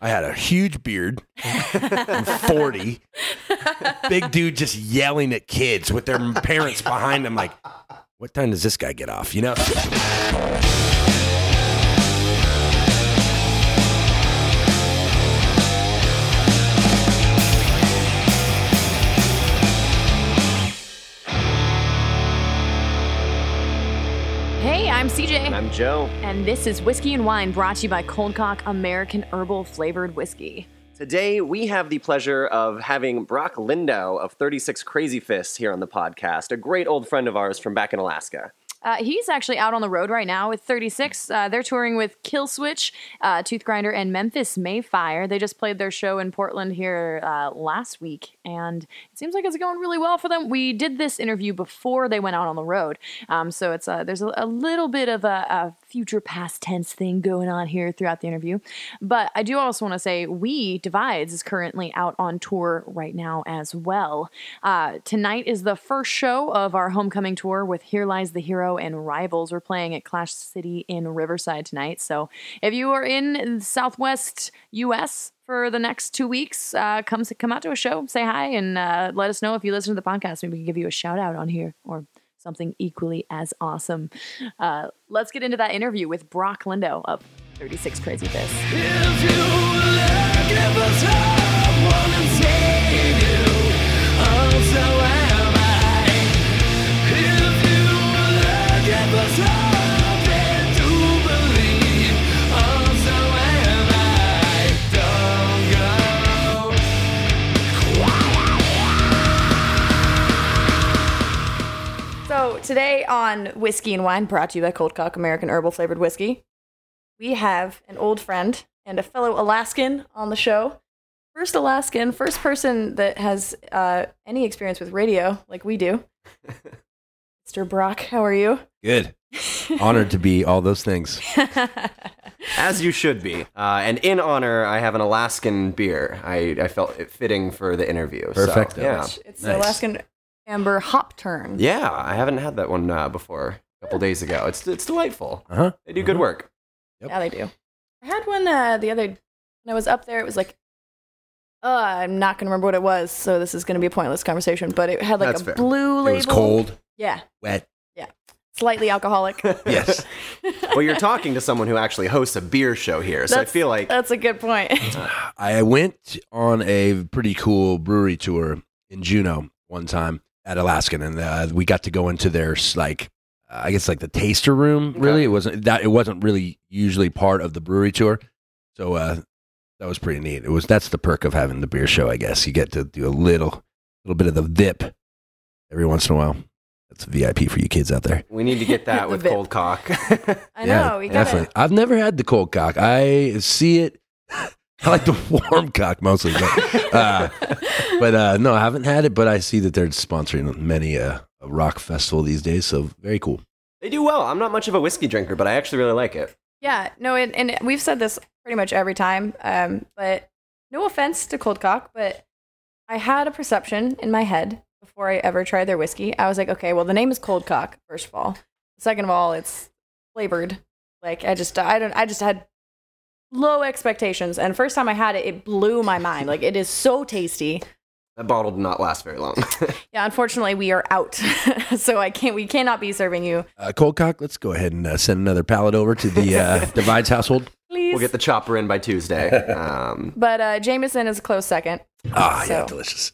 I had a huge beard, I'm 40, big dude just yelling at kids with their parents behind them, like, what time does this guy get off? You know? I'm CJ. And I'm Joe. And this is Whiskey and Wine brought to you by Cold Cock American Herbal Flavored Whiskey. Today, we have the pleasure of having Brock Lindow of 36 Crazy Fists here on the podcast, a great old friend of ours from back in Alaska. Uh, he's actually out on the road right now with 36. Uh, they're touring with Killswitch, uh, Toothgrinder, and Memphis May Fire. They just played their show in Portland here uh, last week, and it seems like it's going really well for them. We did this interview before they went out on the road, um, so it's uh, there's a, a, little bit of a, a, future past tense thing going on here throughout the interview. But I do also want to say We Divides is currently out on tour right now as well. Uh, tonight is the first show of our homecoming tour with Here Lies the Hero and Rivals. We're playing at Clash City in Riverside tonight. So if you are in Southwest US for the next two weeks, uh, come come out to a show, say hi, and uh, let us know if you listen to the podcast. Maybe we can give you a shout out on here or something equally as awesome. Uh, let's get into that interview with Brock Lindow of 36 Crazy Fists. Today on Whiskey and Wine, brought to you by Cold Cock American Herbal Flavored Whiskey, we have an old friend and a fellow Alaskan on the show. First Alaskan, first person that has uh, any experience with radio like we do. Mr. Brock, how are you? Good. Honored to be all those things. As you should be. Uh, and in honor, I have an Alaskan beer. I, I felt it fitting for the interview. Perfect. So, yeah. It's Nice. Alaskan Amber Hop Turn. Yeah, I haven't had that one uh, before a couple days ago. It's, it's delightful. Uh huh. They do good work. Yep. Yeah, they do. I had one uh, the other when I was up there. It was like, uh, I'm not gonna remember what it was, so this is gonna be a pointless conversation. But it had like That's a fair. blue label. It was cold, Yeah, wet. Yeah. Slightly alcoholic. Yes. well, you're talking to someone who actually hosts a beer show here, so I feel like That's a good point. I went on a pretty cool brewery tour in Juneau one time at Alaskan, and uh, we got to go into their like, uh, I guess like the taster room. Okay. Really, it wasn't that. It wasn't really usually part of the brewery tour, so uh, that was pretty neat. It was that's the perk of having the beer show. I guess you get to do a little, little bit of the VIP every once in a while. That's VIP for you kids out there. we need to get that with cold cock. I know. we gotta, definitely. I've never had the cold cock. I see it. I like the warm cock mostly, but uh, but uh, no, I haven't had it. But I see that they're sponsoring many uh, a rock festival these days, so very cool. they do well. I'm not much of a whiskey drinker, but I actually really like it. Yeah, no, and, and we've said this pretty much every time. Um, but no offense to Cold Cock, but I had a perception in my head before I ever tried their whiskey. I was like, okay, well, the name is Cold Cock. First of all, second of all, it's flavored. Like I just, I don't, I just had low expectations, and first time I had it, it blew my mind. Like it is so tasty. That bottle did not last very long. Yeah, unfortunately, we are out, so I can't. We cannot be serving you. Uh, cold cock. Let's go ahead and uh, send another pallet over to the uh, Divides household. Please. we'll get the chopper in by Tuesday. Um, but uh, Jameson is a close second. Ah, yeah, delicious.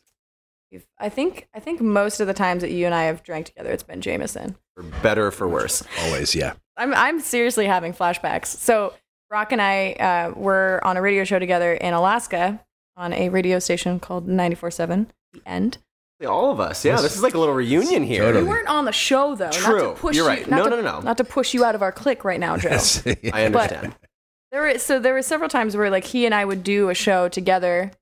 We've- I think I think most of the times that you and I have drank together, it's been Jameson. for better or for worse. Always, yeah. I'm I'm seriously having flashbacks. So Brock and I uh, were on a radio show together in Alaska on a radio station called 94.7 The End. All of us, yeah. This is like a little reunion here. We Totally. weren't on the show though. Not True. to push You're you- right. not No, to- no, no, no. Not to push you out of our clique right now, Joe. Yes. I understand. There were so there were several times where like he and I would do a show together,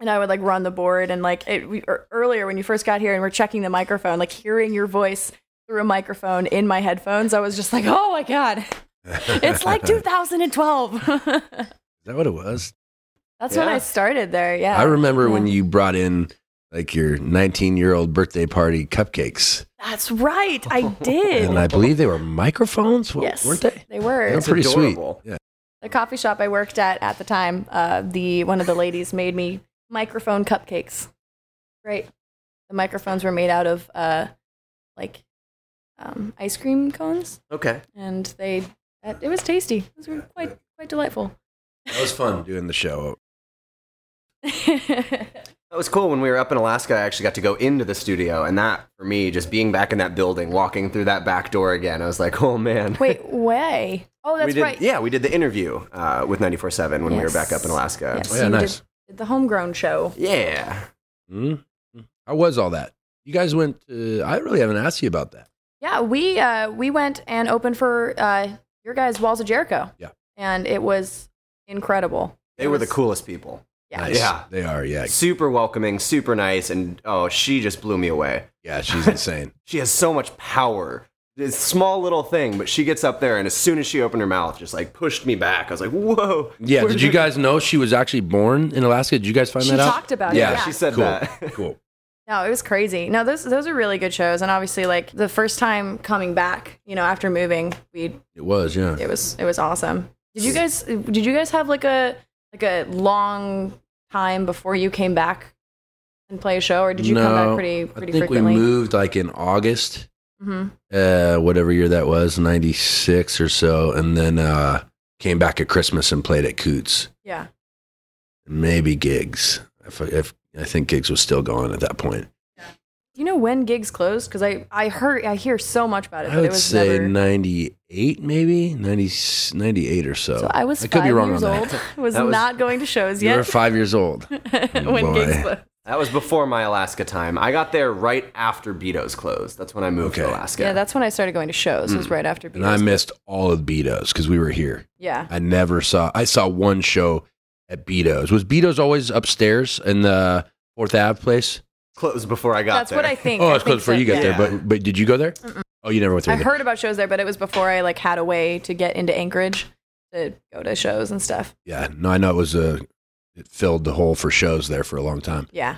and I would like run the board and like it, we, er, earlier when you first got here and we're checking the microphone, like hearing your voice through a microphone in my headphones, I was just like, oh my god, it's like 2012. Is that what it was? That's when I started there. Yeah, I remember when you brought in like your 19 year old birthday party cupcakes, That's right, I did. and I believe they were microphones. Wa- yes, weren't they? They were. They were pretty adorable. sweet. Yeah. the coffee shop I worked at at the time, uh, the one of the ladies made me microphone cupcakes. Great. The microphones were made out of uh, like um, ice cream cones, Okay. and they it it was tasty. It was quite quite delightful. That was fun doing the show. That was cool when we were up in Alaska. I actually got to go into the studio, and that for me, just being back in that building, walking through that back door again, I was like, "Oh man!" Wait, way? Oh, that's we did, right. Yeah, we did the interview uh, with 94.7 when we were back up in Alaska. Yes, Oh, yeah, you nice. Did, did the homegrown show. Yeah. hmm How was all that? You guys went to, I really haven't asked you about that. Yeah, we uh, we went and opened for uh, your guys' Walls of Jericho. Yeah. and it was incredible. They It were the coolest people. Yeah, Nice. Yeah. They are, yeah. Super welcoming, super nice, and oh, she just blew me away. Yeah, she's insane. She has so much power. This small little thing, but she gets up there, and as soon as she opened her mouth, just like pushed me back. I was like, "Whoa!" Yeah, did you guys know she was actually born in Alaska? Did you guys find She that out? She talked about it, yeah, yeah. She said cool. that. cool. No, it was crazy. No, those those are really good shows, and obviously, like the first time coming back, you know, after moving, we It was, yeah. it was it was awesome. Did you guys did you guys have like a like a long time before you came back and play a show, or did you come back pretty pretty I think frequently? we moved like in August, hmm uh, whatever year that was, 96 or so. And then uh, came back at Christmas and played at Coots. Yeah. Maybe gigs. If, if I think gigs was still going at that point. Do you know when gigs closed? Because I I heard I hear so much about it, I it would was say never. 98, maybe 90, 98 or so. So I was I could five be wrong years on old. that. was, That was- not going to shows yet. You were five years old. when boy. gigs closed. That was before my Alaska time. I got there right after Beto's closed. That's when I moved to Alaska. Yeah, that's when I started going to shows. It was right after. Hmm. And I Beatles. missed all of Beato's because we were here. Yeah. I never saw. I saw one show at Beato's. Was Beato's always upstairs in the Fourth Ave place? closed before I got That's there. That's what I think. Oh, I it's closed before so, you got yeah. there. But but did you go there? Oh, you never went there. I heard about shows there, but it was before I like had a way to get into Anchorage to go to shows and stuff. Yeah, no, I know it was a. It filled the hole for shows there for a long time. Yeah.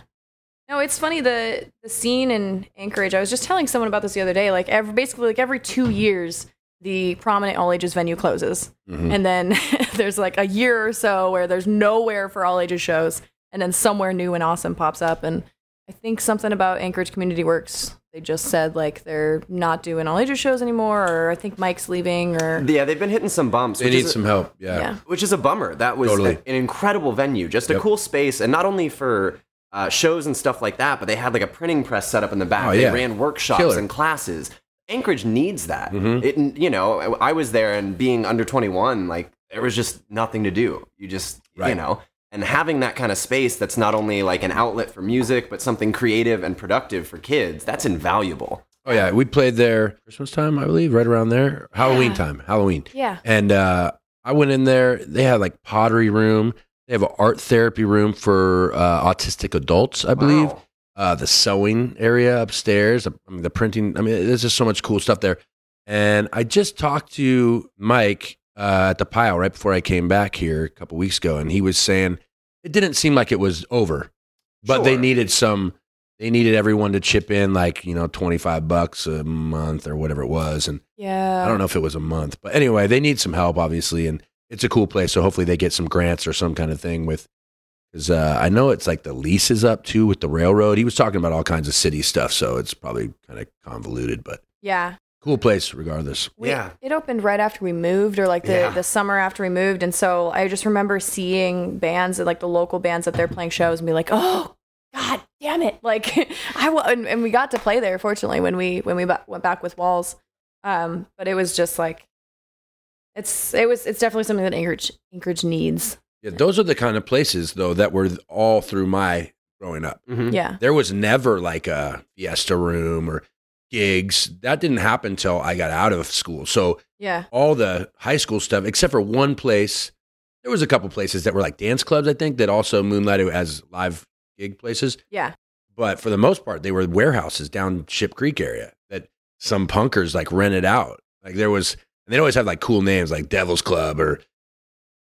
No, it's funny the the scene in Anchorage. I was just telling someone about this the other day. Like every basically like every two years, the prominent all ages venue closes, Mhm. and then there's like a year or so where there's nowhere for all ages shows, and then somewhere new and awesome pops up. And I think something about Anchorage Community Works. They just said like they're not doing all ages shows anymore, or I think Mike's leaving, or Yeah, they've been hitting some bumps. They which need is- some help. Yeah. yeah. which is a bummer. That was Totally. a- an incredible venue, just a cool space, and not only for uh, shows and stuff like that, but they had like a printing press set up in the back. Oh, they ran workshops Killer. and classes. Anchorage needs that. Mhm. It, you know, I I was there, and being under twenty one, like there was just nothing to do. You just, you know. And having that kind of space that's not only like an outlet for music, but something creative and productive for kids, that's invaluable. Oh yeah, we played there Christmas time, I believe, right around there. Halloween Yeah. time, Halloween. Yeah. And uh, I went in there. They had like pottery room. They have an art therapy room for uh, autistic adults, I believe. Wow. Uh, the sewing area upstairs. I mean, the printing. I mean, there's just so much cool stuff there. And I just talked to Mike uh, at the pile right before I came back here a couple weeks ago, and he was saying it didn't seem like it was over, but they needed some. They needed everyone to chip in, like you know, twenty five bucks a month or whatever it was, and Yeah. I don't know if it was a month, but anyway, they need some help, obviously, and it's a cool place. So hopefully they get some grants or some kind of thing with, because uh, I know it's like the lease is up too with the railroad. He was talking about all kinds of city stuff, so it's probably kind of convoluted, but Yeah. Cool place regardless. We, Yeah. It opened right after we moved or like the, Yeah. the summer after we moved. And so I just remember seeing bands like the local bands that they're playing shows and be like, oh, God damn it. Like I wa- and, and we got to play there fortunately when we when we ba- went back with walls. Um, but it was just like it's it was it's definitely something that Anchorage Anchorage needs. Yeah, those are the kind of places though that were all through my growing up. Mhm. Yeah. There was never like a fiesta room or gigs. That didn't happen until I got out of school. So Yeah. all the high school stuff, except for one place. There was a couple places that were like dance clubs, I think, that also moonlighted as live gig places. Yeah. But for the most part, they were warehouses down Ship Creek area that some punkers like rented out. Like there was, and they'd always have like cool names like Devil's Club or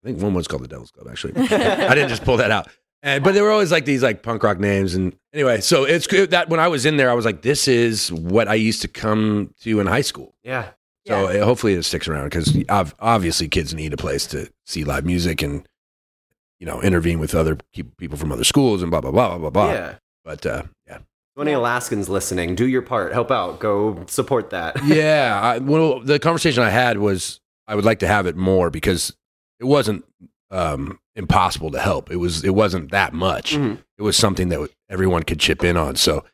I think one was called the Devil's Club actually. I didn't just pull that out. And, but they were always like these like punk rock names. And anyway, so it's good that when I was in there, I was like, this is what I used to come to in high school. Yeah. So uh, hopefully it sticks around because obviously kids need a place to see live music and you know intervene with other people from other schools and blah blah blah blah blah blah. Yeah. But uh, yeah. any Alaskans listening, do your part. Help out. Go support that. yeah. I, well, the conversation I had was I would like to have it more because it wasn't um, impossible to help. It was it wasn't that much. Mhm. It was something that everyone could chip in on. So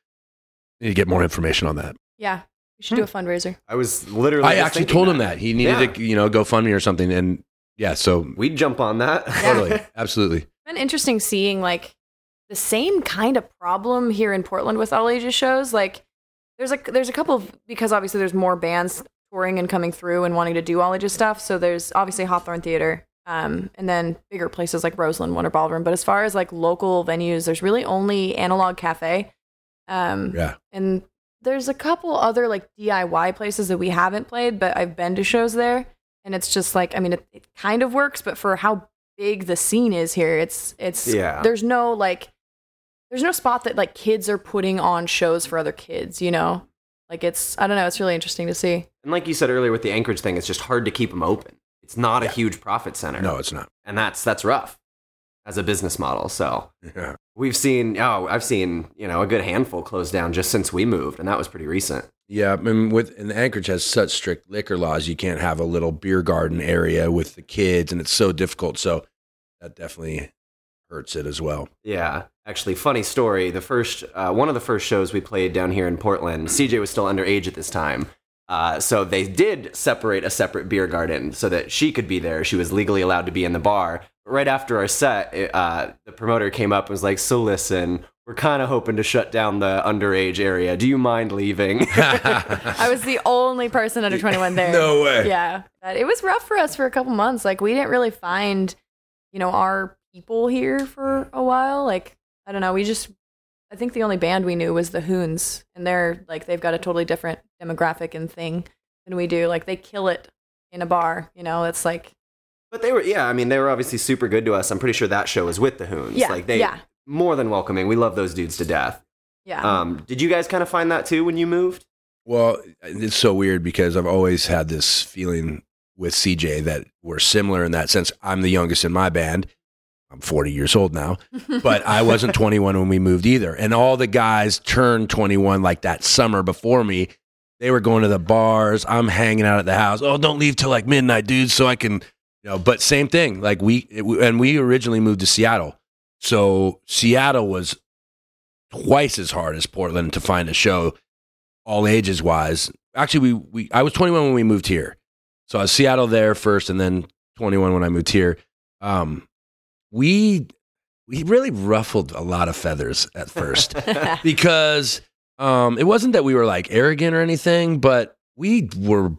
need to get more information on that. Yeah. We should do a fundraiser. I was literally. I just actually thinking told him that he needed Yeah. to you know GoFundMe or something, and yeah, so We'd jump on that. totally, absolutely. It's been interesting seeing like the same kind of problem here in Portland with all ages shows. Like there's like there's a couple of because obviously there's more bands touring and coming through and wanting to do all ages stuff. So there's obviously Hawthorne Theater. Um, and then bigger places like Roseland, Wonder Ballroom. But as far as like local venues, there's really only Analog Cafe. Um, Yeah. and there's a couple other like DIY places that we haven't played, but I've been to shows there, and it's just like I mean, it, it kind of works, but for how big the scene is here, it's it's Yeah. There's no like, there's no spot that like kids are putting on shows for other kids, you know. Like it's I don't know, it's really interesting to see. And like you said earlier with the Anchorage thing, it's just hard to keep them open. It's not a huge profit center. No, it's not. and that's that's rough as a business model. So Yeah. we've seen oh, I've seen you know a good handful close down just since we moved, and that was pretty recent. Yeah, I mean, with and Anchorage has such strict liquor laws, you can't have a little beer garden area with the kids, and it's so difficult. So that definitely hurts it as well. Yeah, actually, funny story. The first uh, one of the first shows we played down here in Portland, CJ was still underage at this time. Uh, so they did separate a separate beer garden so that she could be there. She was legally allowed to be in the bar. But right after our set, it, uh, the promoter came up and was like, "So listen, we're kind of hoping to shut down the underage area. Do you mind leaving?" I was the only person under 21 there. No way. Yeah. But it was rough for us for a couple months. Like we didn't really find, you know, our people here for a while. Like I don't know, we just I think the only band we knew was the Hoons, and they're like they've got a totally different demographic and thing than we do. Like they kill it in a bar, you know. It's like but they were, yeah. I mean, they were obviously super good to us. I'm pretty sure that show was with the Hoons. yeah, like they yeah, more than welcoming. We love those dudes to death. yeah. Um, did you guys kind of find that too when you moved? Well, it's so weird because I've always had this feeling with CJ that we're similar in that sense. I'm the youngest in my band. I'm 40 years old now, but I wasn't 21 when we moved either. And all the guys turned 21 like that summer before me. They were going to the bars. I'm hanging out at the house. Oh, don't leave till like midnight, dude, so I can, you know. But same thing. Like we it, and we originally moved to Seattle, so Seattle was twice as hard as Portland to find a show, all ages wise. Actually, we we I was 21 when we moved here, so I was Seattle there first, and then 21 when I moved here. Um, we we really ruffled a lot of feathers at first because um, it wasn't that we were like arrogant or anything, but we were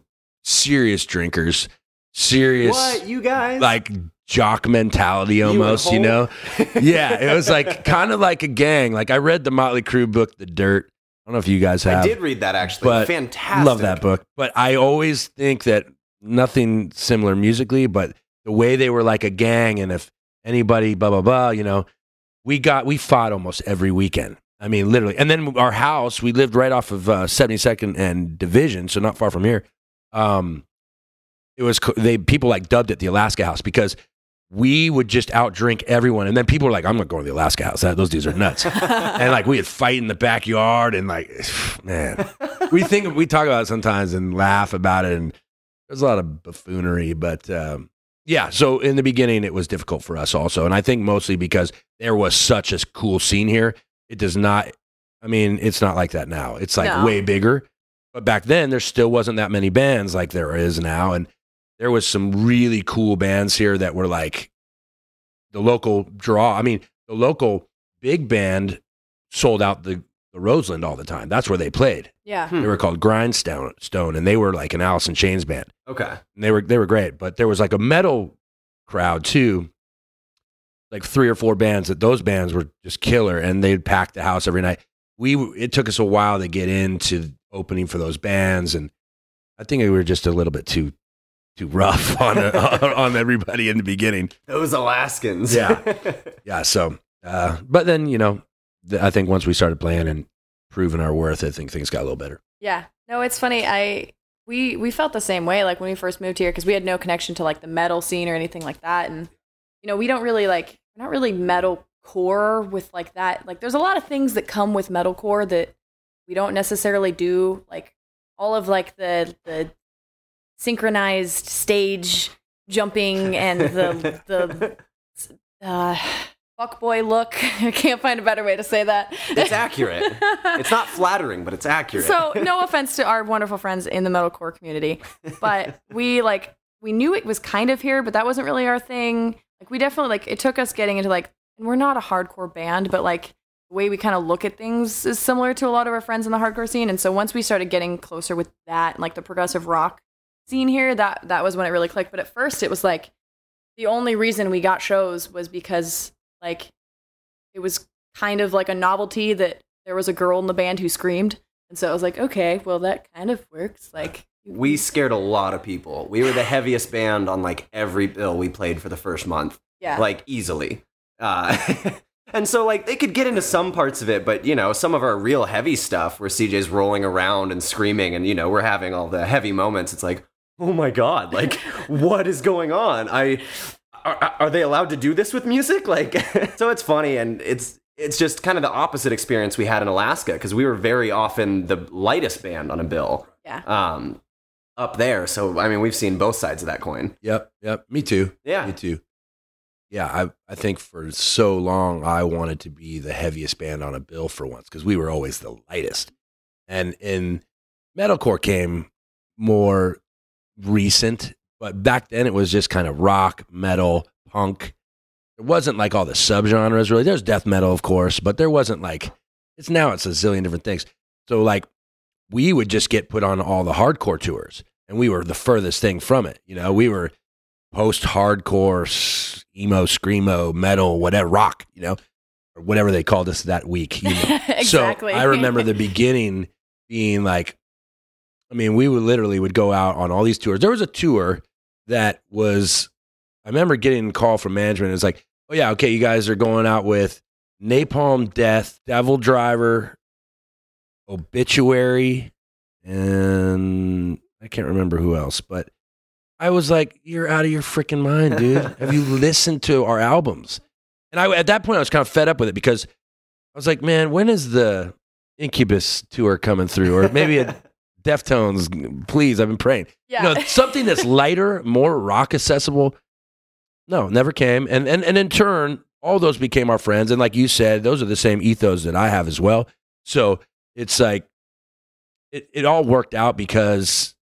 serious drinkers, serious What you guys? like jock mentality almost, you, know? yeah, it was like kind of like a gang. Like I read the Motley Crue book, The Dirt. I don't know if you guys have. I did read that actually. But Fantastic. Love that book. But I always think that nothing similar musically, but the way they were like a gang, and if anybody, blah blah blah, you know, we got we fought almost every weekend. I mean, literally. And then our house, we lived right off of uh, 72nd and Division, so not far from here. Um, it was they people like dubbed it the Alaska House because we would just outdrink everyone, and then people were like, "I'm not going to the Alaska House. That, those dudes are nuts." and like we would fight in the backyard, and like, man, we think we talk about it sometimes and laugh about it, and there's a lot of buffoonery, but um, yeah. So in the beginning, it was difficult for us also, and I think mostly because there was such a cool scene here. It does not. I mean, it's not like that now. It's like No. way bigger. But back then, there still wasn't that many bands like there is now, and there was some really cool bands here that were like the local draw. I mean, the local big band sold out the, the Roseland all the time. That's where they played. yeah. Hmm. They were called Grindstone, Stone, and they were like an Alice in Chains band. Okay. And they were they were great, but there was like a metal crowd too. Like three or four bands that those bands were just killer, and they'd pack the house every night. We it took us a while to get into opening for those bands, and I think we were just a little bit too too rough on on everybody in the beginning. Those Alaskans. Yeah. Yeah, so uh, but then you know, th- I think once we started playing and proving our worth, I think things got a little better. Yeah. No, it's funny. I we we felt the same way like when we first moved here because we had no connection to like the metal scene or anything like that and you know we don't really like we're not really metal core with like that like there's a lot of things that come with metalcore that we don't necessarily do like all of like the the synchronized stage jumping and the the uh fuckboy look i can't find a better way to say that It's accurate. it's not flattering, but it's accurate. so no offense to our wonderful friends in the metalcore community, but we like we knew it was kind of here, but that wasn't really our thing. Like we definitely like it took us getting into like and we're not a hardcore band, but like the way we kind of look at things is similar to a lot of our friends in the hardcore scene. And so once we started getting closer with that and like the progressive rock scene here, that that was when it really clicked. But at first it was like the only reason we got shows was because like it was kind of like a novelty that there was a girl in the band who screamed. And so I was like, okay, well, that kind of works. Like, we scared a lot of people. We were the heaviest band on like every bill we played for the first month, yeah. like easily. Uh, and so like they could get into some parts of it, but you know some of our real heavy stuff where CJ's rolling around and screaming, and you know we're having all the heavy moments. It's like, oh my god, like what is going on? I are, are they allowed to do this with music? Like, so it's funny and it's it's just kind of the opposite experience we had in Alaska because we were very often the lightest band on a bill. Yeah. Um, up there. So I mean, we've seen both sides of that coin. Yep, yep. Me too. Yeah. Me too. Yeah, I I think for so long I wanted to be the heaviest band on a bill for once because we were always the lightest, and in metalcore came more recent, but back then it was just kind of rock, metal, punk. It wasn't like all the subgenres really. There's death metal, of course, but there wasn't like it's now it's a zillion different things. So like we would just get put on all the hardcore tours, and we were the furthest thing from it. You know, we were post hardcore, emo, screamo, metal, whatever, rock, you know, or whatever they called us that week. You know? exactly. So I remember the beginning being like, I mean, we would literally would go out on all these tours. There was a tour that was, I remember getting a call from management. It was like, oh yeah, okay, you guys are going out with Napalm Death, Devil Driver, Obituary, and I can't remember who else, but I was like, "You're out of your freaking mind, dude! Have you listened to our albums?" And I, at that point, I was kind of fed up with it because I was like, "Man, when is the Incubus tour coming through, or maybe a Deftones? Please, I've been praying. yeah. You know, something that's lighter, more rock accessible." No, never came, and and and in turn, all those became our friends. And like you said, those are the same ethos that I have as well. So it's like it, it all worked out because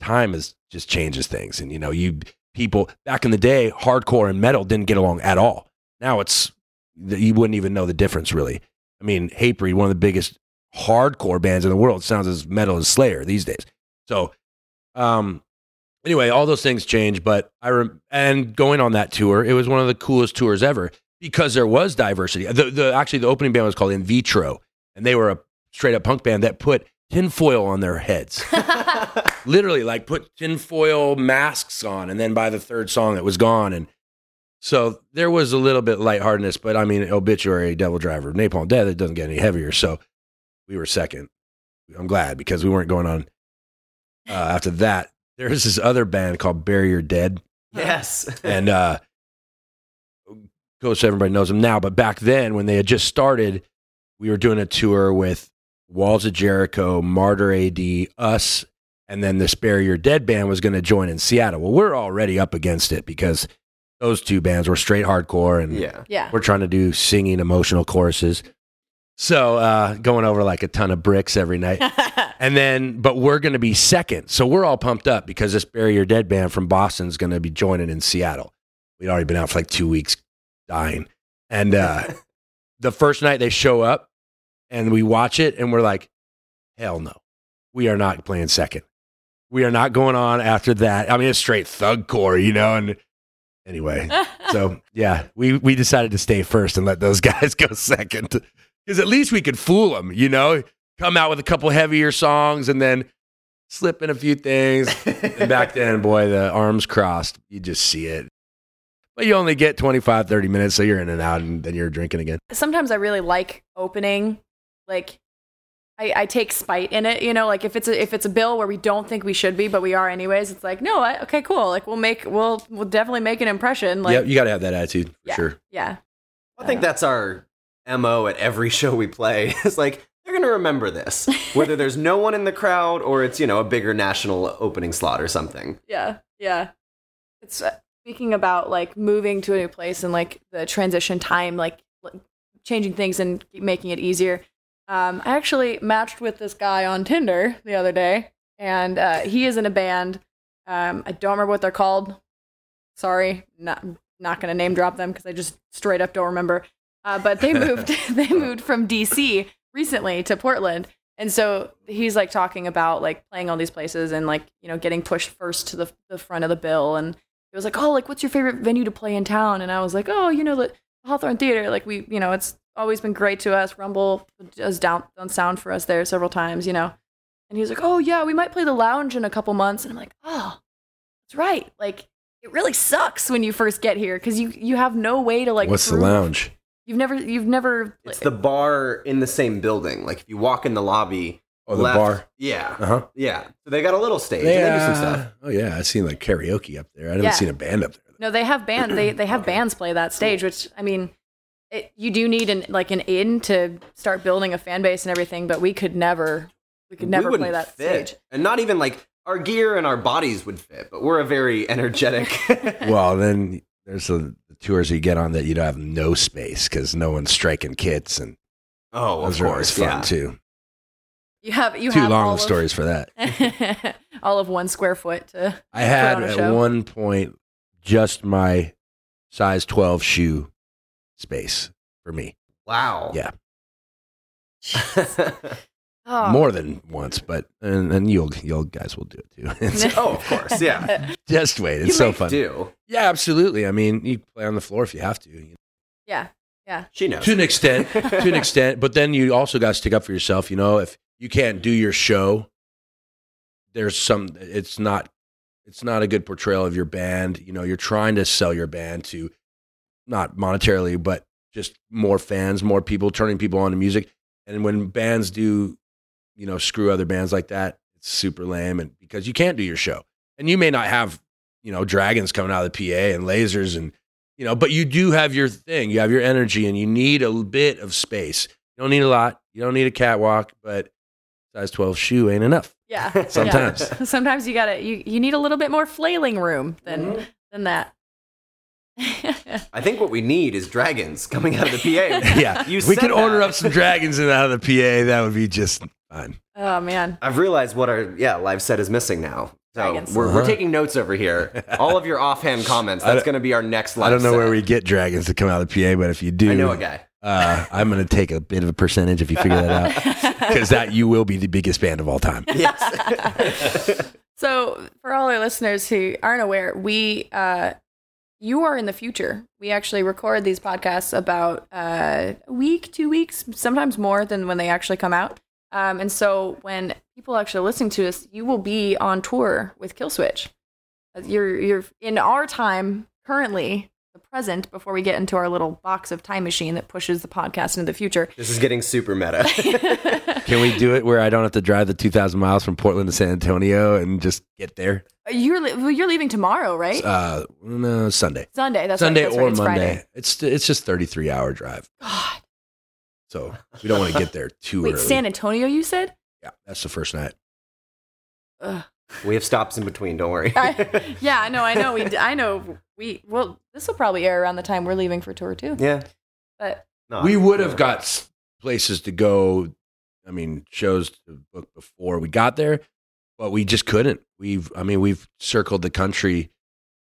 time is just changes things. And you know, you people back in the day, hardcore and metal didn't get along at all. Now it's you wouldn't even know the difference really. I mean, Hatebreed, one of the biggest hardcore bands in the world, sounds as metal as Slayer these days. So, um, anyway, all those things change. But I rem- and going on that tour, it was one of the coolest tours ever because there was diversity. The, the actually the opening band was called In Vitro, and they were a straight up punk band that put tinfoil on their heads. Literally, like put tinfoil masks on, and then by the third song, it was gone. And so there was a little bit lightheartedness, but I mean, Obituary, Devil Driver, Napalm Death, it doesn't get any heavier. So we were second. I'm glad because we weren't going on uh, after that. There's this other band called Bury Your Dead Yes. and uh coach everybody knows them now but back then when they had just started we were doing a tour with walls of jericho Martyr AD us and then the Bury Your Dead band was going to join in seattle well we're already up against it because those two bands were straight hardcore and yeah. yeah. we're trying to do singing emotional choruses so uh going over like a ton of bricks every night and then, but we're going to be second. So we're all pumped up because this Bury Your Dead band from Boston is going to be joining in Seattle. We'd already been out for like two weeks dying. And uh, the first night they show up and we watch it and we're like, hell no, we are not playing second. We are not going on after that. I mean, it's straight thug core, you know? And anyway, so yeah, we, we decided to stay first and let those guys go second because at least we could fool them, you know? come out with a couple heavier songs and then slip in a few things. and back then, boy, the arms crossed. You just see it. But you only get 25, 30 minutes, so you're in and out, and then you're drinking again. Sometimes I really like opening. Like, I, I take spite in it, you know, like if it's a if it's a bill where we don't think we should be, but we are anyways, it's like, no, I, okay, cool. Like we'll make we'll we'll definitely make an impression. Like yeah, you got to have that attitude for Yeah. sure. yeah. I think that's our mo at every show we play. It's like they're gonna remember this, whether there's no one in the crowd or it's you know a bigger national opening slot or something. Yeah, yeah. It's uh, speaking about like moving to a new place and like the transition time, like changing things and making it easier. Um, I actually matched with this guy on Tinder the other day, and uh, he is in a band. Um, I don't remember what they're called. Sorry, not not gonna name drop them because I just straight up don't remember. Uh, but they moved. they moved from DC recently to Portland, and so he's like talking about like playing all these places and like you know getting pushed first to the the front of the bill. And he was like, "Oh, like what's your favorite venue to play in town?" And I was like, "Oh, you know the Hawthorne Theater. Like we, you know, it's always been great to us. Rumble does down done sound for us there several times, you know." And he was like, "Oh yeah, we might play the Lounge in a couple months." And I'm like, "Oh, that's right. Like it really sucks when you first get here because you you have no way to like. What's the lounge? You've never you've never. It's the bar in the same building. Like if you walk in the lobby, Oh, the left- bar. Yeah, Uh huh. yeah. So they got a little stage. and they do some stuff. Oh yeah, I've seen like karaoke up there. I haven't Yeah. seen a band up there. No, they have band. They they have bands play that stage, which I mean, it, you do need an like an in to start building a fan base and everything. But we could never, we could never we play that fit. stage. and not even like our gear and our bodies would fit. But we're a very energetic. Well, then there's the, the tours you get on that you don't have no space because no one's striking kits, and oh, those of are always course, fun yeah. too. You have you Too have long all of of- stories for that. all of one square foot to. I had on a at show. one point just my size 12 shoe space for me. Wow. Yeah. Oh. More than once, but and, and you'll you'll guys will do it too. It's oh, of course. Yeah. just wait, it's you so make fun. Do Yeah, absolutely. I mean, you play on the floor if you have to. you yeah. she knows to an extent to an extent but then you also got to stick up for yourself you know if you can't do your show there's some it's not it's not a good portrayal of your band you know you're trying to sell your band to not monetarily but just more fans more people turning people on to music and when bands do you know screw other bands like that it's super lame and because you can't do your show and you may not have you know dragons coming out of the pa and lasers and you know but you do have your thing you have your energy and you need a bit of space you don't need a lot you don't need a catwalk but size 12 shoe ain't enough Yeah. Sometimes. Yeah. Sometimes you gotta you, you need a little bit more flailing room than Mm-hmm. than that. I think what we need is dragons coming out of the PA. yeah You we said could order up some dragons and out of the pa that would be just fine oh man. I've realized what our yeah live set is missing now. So Dragons. we're, we're Uh-huh. taking notes over here. All of your offhand comments. That's going to be our next live. i don't know set. where we get dragons to come out of the pa but if you do I know a guy. uh, i'm going to take a bit of a percentage if you figure that out because that you will be the biggest band of all time Yes. So, for all our listeners who aren't aware, we uh, you are in the future. We actually record these podcasts about uh, a week, two weeks, sometimes more than when they actually come out. Um, and so, when people actually listening to us, you will be on tour with Killswitch. Uh, You're you're in our time currently, the present, before we get into our little box of time machine that pushes the podcast into the future. this is getting super meta. Can we do it where I don't have to drive the 2,000 miles from Portland to San Antonio and just get there? You're li- well, you're leaving tomorrow, right? Uh, no, Sunday. Sunday. That's Sunday right, that's right, or it's Monday. Friday. It's it's just 33 hour drive. God. So we don't want to get there too Wait, early. San Antonio, you said? yeah, that's the first night. Ugh. we have stops in between. Don't worry. I, yeah, I know, I know. We, d- I know. We well, this will probably air around the time we're leaving for tour too. yeah. But No, we would have got places to go. I mean, shows to book before we got there, but we just couldn't. We've, I mean, we've circled the country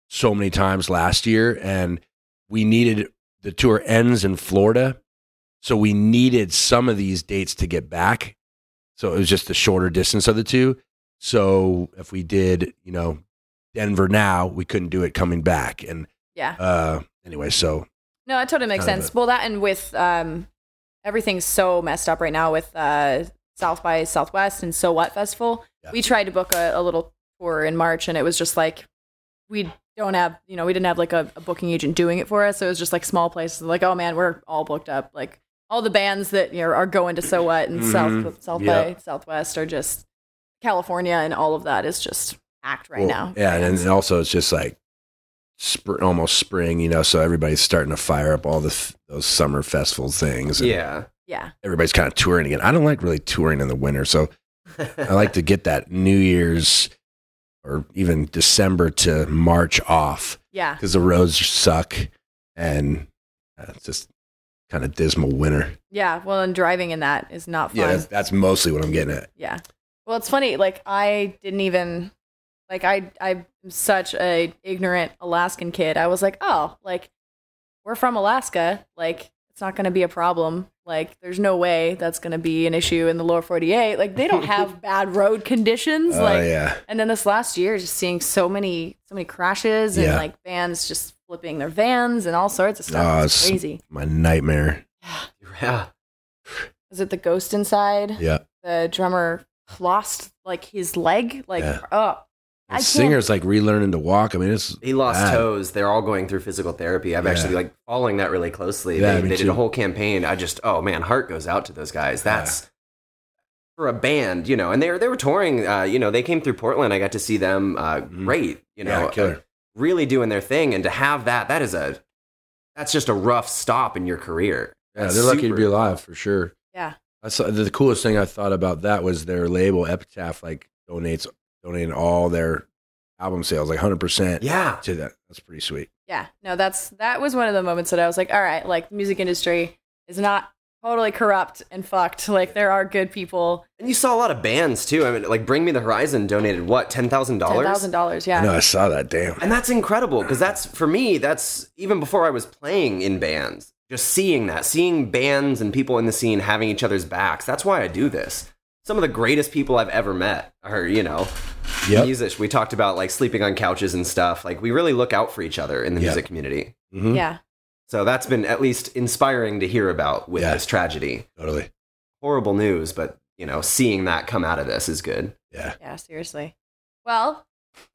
so many times last year, and we needed the tour ends in Florida, so we needed some of these dates to get back. So it was just the shorter distance of the two. So if we did, you know, Denver now, we couldn't do it coming back, and yeah, uh, anyway, so no, it totally makes sense. a- Well, that and with um, everything's so messed up right now with uh, South by Southwest and So What Festival. Yeah. We tried to book a, a little tour in March, and it was just like we don't have, you know, we didn't have like a, a booking agent doing it for us. So it was just like small places, like, oh man, we're all booked up. Like all the bands that you know, are going to so what and Mhm. south south Yeah. by southwest are just California and all of that is just act right Well, now. Yeah, and, and also it's just like spr- almost spring, you know, so everybody's starting to fire up all the f- those summer festival things. and Yeah. yeah, everybody's kind of touring again. I don't like really touring in the winter, so I like to get that New Year's or even December to March off yeah, because the roads suck and uh, it's just kind of dismal winter. yeah. Well, and driving in that is not fun. Yeah, that's, that's mostly what I'm getting at. Yeah. Well, it's funny. Like I didn't even like I I'm such a ignorant Alaskan kid. I was like, oh, like we're from Alaska. Like it's not going to be a problem. Like there's no way that's going to be an issue in the lower 48. Like they don't have bad road conditions. Oh like yeah, and then this last year, just seeing so many so many crashes and Yeah. like vans just flipping their vans and all sorts of stuff. Oh, it's it's- crazy. my nightmare. Yeah. Is it the ghost inside? Yeah, The drummer lost like his leg. Like Yeah. oh. I the singer's like relearning to walk. I mean, it's He lost bad. toes. They're all going through physical therapy. I've Yeah. actually like following that really closely. Yeah, they they did a whole campaign. I just oh man, heart goes out to those guys. That's for a band, you know. And they were they were touring. Uh, you know, they came through Portland. I got to see them. Uh, Mhm. Great, you know, yeah, killer. Really doing their thing. And to have that, that is a that's just a rough stop in your career. Yeah, That's they're lucky to be alive for sure. Yeah. I saw uh, the coolest thing I thought about that was their label Epitaph like donates donating all their album sales like 100% Yeah, to that. That's pretty sweet. Yeah, no, that's that was one of the moments that I was like, all right, like the music industry is not totally corrupt and fucked. Like there are good people. and you saw a lot of bands too. I mean, like Bring Me the Horizon donated what ten thousand dollars. Ten thousand dollars, yeah. No. I saw that. Damn. And that's incredible because that's for me, that's even before I was playing in bands. Just seeing that, seeing bands and people in the scene having each other's backs. That's why I do this. Some of the greatest people I've ever met are, you know, Yep. music. We talked about like sleeping on couches and stuff. Like we really look out for each other in the Yeah. music community. Mhm. Yeah. So that's been at least inspiring to hear about with Yeah. this tragedy. Totally. Horrible news, but you know, seeing that come out of this is good. Yeah. Yeah, seriously. Well,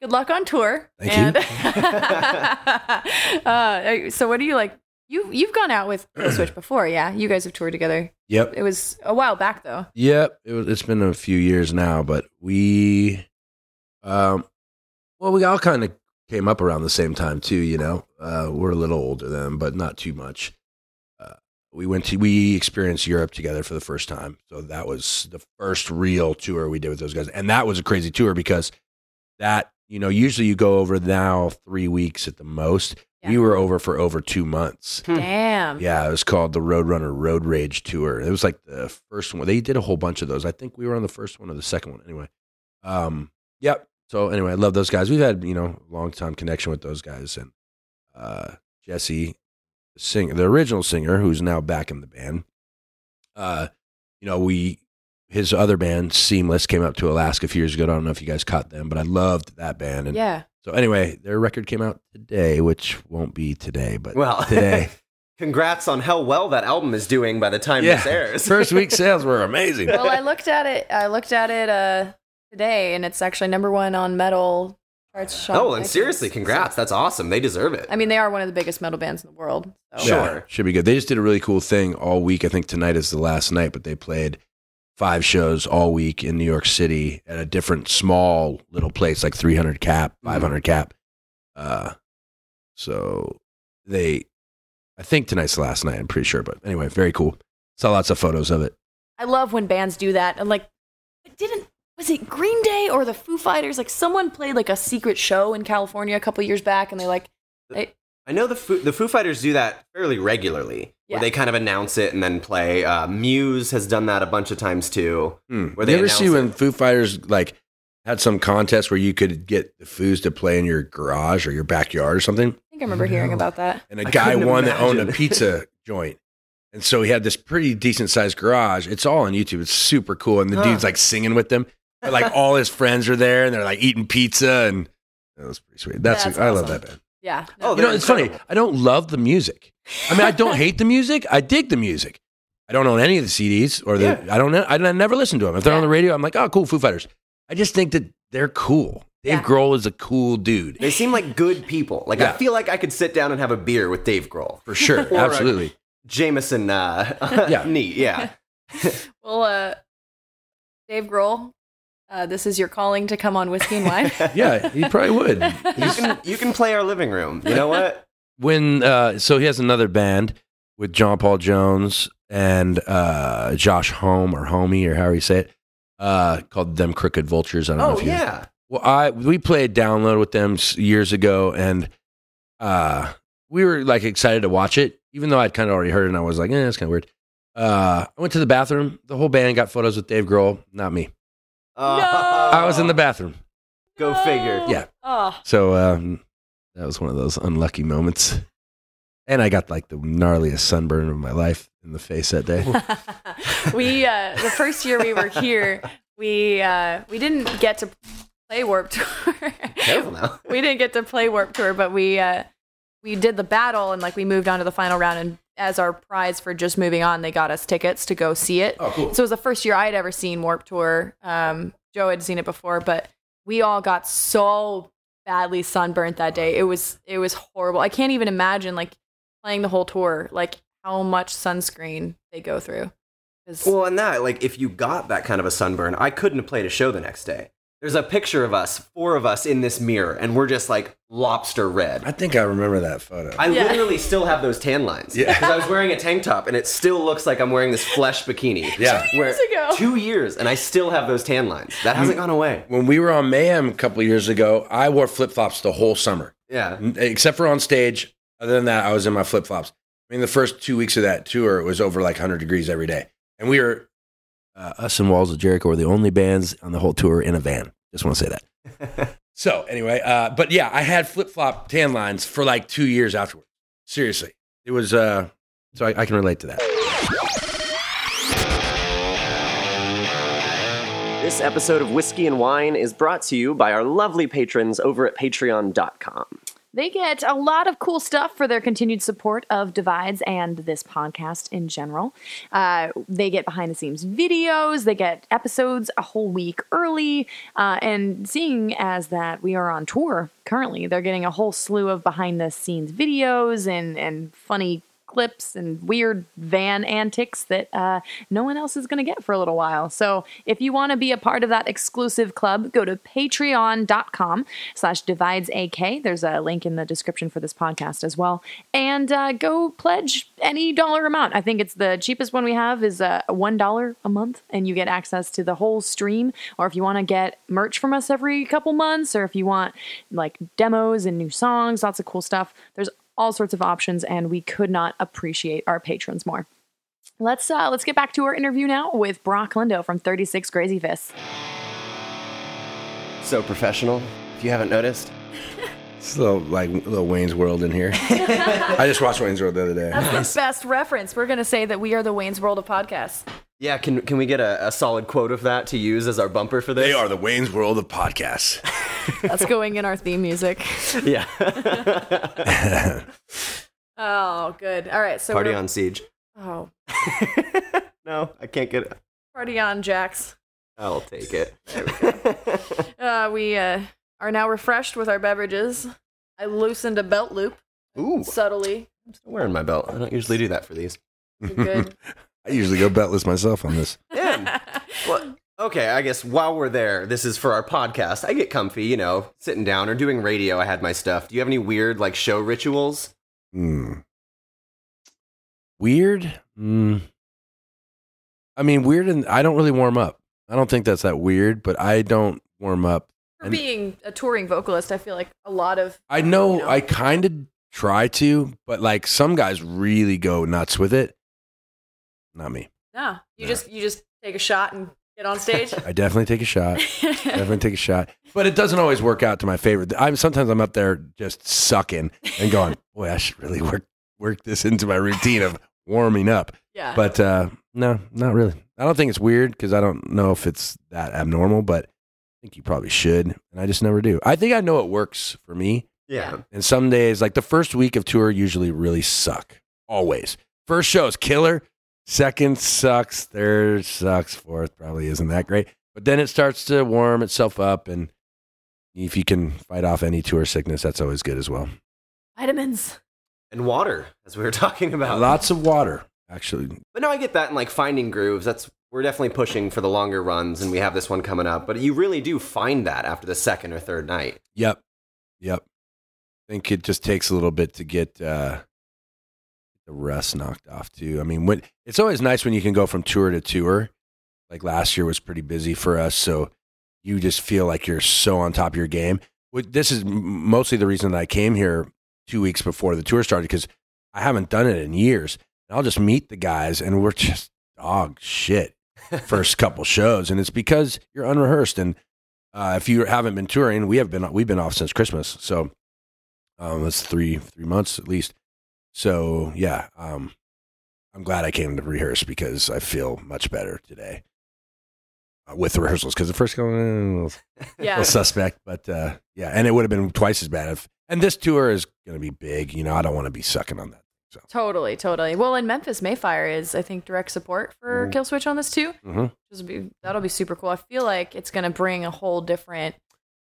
good luck on tour. Thank and, uh, so what do you like? You you've gone out with Killswitch before, yeah? You guys have toured together. Yep. It was a while back though. Yep. It was, it's been a few years now, but we, um, well, we all kind of came up around the same time too. You know, uh, we're a little older than them, but not too much. Uh, we went to we experienced Europe together for the first time, so that was the first real tour we did with those guys, and that was a crazy tour because that you know usually you go over now three weeks at the most. We were over for over two months. Hmm. Damn. Yeah, it was called the Roadrunner Road Rage Tour. It was like the first one. They did a whole bunch of those. I think we were on the first one or the second one. Anyway, um, yep. So anyway, I love those guys. We've had you know a long time connection with those guys, and uh, Jesse, the singer, the original singer, who's now back in the band. Uh, you know, we his other band, Seemless, came up to Alaska a few years ago. I don't know if you guys caught them, but I loved that band. And Yeah. so anyway, their record came out today, which won't be today, but Well, today. congrats on how well that album is doing by the time this airs. First week sales were amazing. Well, I looked at it. I looked at it uh, today, and it's actually number one on metal charts. on oh, and iTunes. seriously, congrats. That's awesome. They deserve it. I mean, they are one of the biggest metal bands in the world. So. Sure. Yeah, should be good. They just did a really cool thing all week. I think tonight is the last night, but they played five shows all week in New York City at a different small little place, like 300 cap, Mm-hmm. 500 cap. Uh, so they, I think tonight's the last night. I'm pretty sure, but anyway, very cool. Saw lots of photos of it. I love when bands do that. And like, it didn't was it Green Day or the Foo Fighters? Like, someone played like a secret show in California a couple years back, and they like, they, I know the Foo, the Foo Fighters do that fairly regularly, Yeah. where they kind of announce it and then play. Uh, Muse has done that a bunch of times too. Hmm. Where you they ever see announce when. Foo Fighters like had some contest where you could get the Foos to play in your garage or your backyard or something? I think I remember hearing about that. and a I guy couldn't won that owned a pizza joint. And so he had this pretty decent sized garage. It's all on YouTube. It's super cool. And the Huh. dude's like singing with them. But like all his friends are there and they're like eating pizza and that was pretty sweet. That's, That's I love that band. Yeah. Oh, you know, they're it's funny. I don't love the music. I mean, I don't hate the music. I dig the music. I don't own any of the CDs or the Yeah. I don't know. I never listen to them. If they're on the radio, I'm like, oh, cool, Foo Fighters. I just think that they're cool. Dave Yeah. Grohl is a cool dude. They seem like good people. Like Yeah. I feel like I could sit down and have a beer with Dave Grohl. For sure. Or Absolutely. Jameson uh, Yeah. neat. Yeah. Well, uh, Dave Grohl, uh, this is your calling to come on Whiskey and Wine. Yeah, he probably would. You can you can play our living room. You know what? when uh, so he has another band with John Paul Jones and uh, Josh Home or Homie or however you say it, uh, called them Crooked Vultures. I don't know Oh if you. yeah. Well, I we played download with them years ago, and uh, we were like excited to watch it, even though I'd kind of already heard it. and I was like, eh, that's kind of weird. Uh, I went to the bathroom. The whole band got photos with Dave Grohl, not me. Oh, I was in the bathroom, Go figure. Yeah. Oh, so um, that was one of those unlucky moments. And I got like the gnarliest sunburn of my life in the face that day. we uh, the first year we were here, we uh, we didn't get to play Warped Tour. Careful now. we didn't get to play Warped Tour, but we uh, we did the battle and like we moved on to the final round. And as our prize for just moving on, they got us tickets to go see it. Oh, cool. So it was the first year I had ever seen Warped Tour. Um, Joe had seen it before, but we all got so badly sunburnt that day. It was it was horrible. I can't even imagine like playing the whole tour, like how much sunscreen they go through. Well, and that like if you got that kind of a sunburn, I couldn't have played a show the next day. There's a picture of us, four of us in this mirror, and we're just like lobster red. I think I remember that photo. I Yeah. literally still have those tan lines. Yeah. Because I was wearing a tank top and it still looks like I'm wearing this flesh bikini. Yeah. Two years ago. Two years and I still have those tan lines. That hasn't gone away. when we were on Mayhem a couple of years ago, I wore flip flops the whole summer, Yeah. except for on stage. Other than that, I was in my flip flops. I mean, the first two weeks of that tour, it was over like 100 degrees every day. And we were, uh, us and Walls of Jericho were the only bands on the whole tour in a van. Just want to say that. so, anyway, uh, but yeah, I had flip flop tan lines for like two years afterwards. Seriously. It was, uh, so I, I can relate to that. This episode of Whiskey and Wine is brought to you by our lovely patrons over at patreon.com. They get a lot of cool stuff for their continued support of Divides and this podcast in general. Uh, they get behind the scenes videos, they get episodes a whole week early, uh, and seeing as that we are on tour currently, they're getting a whole slew of behind the scenes videos and, and funny clips and weird van antics that uh, no one else is going to get for a little while. So if you want to be a part of that exclusive club, go to patreon.com slash dividesak. There's a link in the description for this podcast as well. And uh, go pledge any dollar amount. I think it's the cheapest one we have is uh, $1 a month and you get access to the whole stream. Or if you want to get merch from us every couple months or if you want like demos and new songs, lots of cool stuff. There's all sorts of options, and we could not appreciate our patrons more. Let's uh, let's get back to our interview now with Brock Lindow from 36 Crazyfists. So professional, if you haven't noticed. It's a little like a little Wayne's World in here. I just watched Wayne's World the other day. That's the best reference. We're gonna say that we are the Wayne's World of podcasts. Yeah, can, can we get a, a solid quote of that to use as our bumper for this? They are the Wayne's World of podcasts. That's going in our theme music. Yeah. Oh, good. All right, so Party on Siege. Oh, no, I can't get it. party on, Jax. I'll take it. Uh, we uh, are now refreshed with our beverages. I loosened a belt loop Ooh, subtly. I'm still wearing my belt. I don't usually do that for these. You're good. I usually go beltless myself on this. Yeah. well, okay, I guess while we're there, this is for our podcast. I get comfy, you know, sitting down or doing radio. I had my stuff. Do you have any weird like show rituals? Hmm. Weird. Hmm. I mean, weird, and I don't really warm up. I don't think that's that weird, but I don't warm up. For And- being a touring vocalist, I feel like a lot of I know, You know? I kind of try to, but like some guys really go nuts with it. Not me. no, you Yeah. just you just take a shot and get on stage. I definitely take a shot. definitely take a shot. But it doesn't always work out to my favorite. I'm sometimes I'm up there just sucking and going, boy, I should really work work this into my routine of warming up. yeah, But uh, no, not really. I don't think it's weird because I don't know if it's that abnormal, but I think you probably should. And I just never do. I think I know it works for me. Yeah. And some days, like the first week of tour, usually really suck. Always. First show is killer. Second sucks. Third sucks. Fourth probably isn't that great. But then it starts to warm itself up. And if you can fight off any tour sickness, that's always good as well. vitamins. and water, as we were talking about. Lots of water, actually. But no, I get that and like finding grooves. That's we're definitely pushing for the longer runs, and we have this one coming up. But you really do find that after the second or third night. Yep. Yep. I think it just takes a little bit to get uh, the rest knocked off too. I mean, when it's always nice when you can go from tour to tour. Like last year was pretty busy for us, so you just feel like you're so on top of your game. This is mostly the reason that I came here two weeks before the tour started because I haven't done it in years. And I'll just meet the guys, and we're just dog shit first couple shows, and it's because you're unrehearsed. And uh, if you haven't been touring, we have been we've been off since Christmas, so um, that's three three months at least. So yeah, um, I'm glad I came to rehearse because I feel much better today uh, with the rehearsals. Because the first go, eh, a Yeah. little suspect, but uh, yeah, and it would have been twice as bad if. And this tour is going to be big. You know, I don't want to be sucking on that. So. Totally, totally. Well, in Memphis, May Fire is, I think, direct support for Mhm. Killswitch on this too. Mm-hmm. Be that'll be super cool. I feel like it's gonna bring a whole different,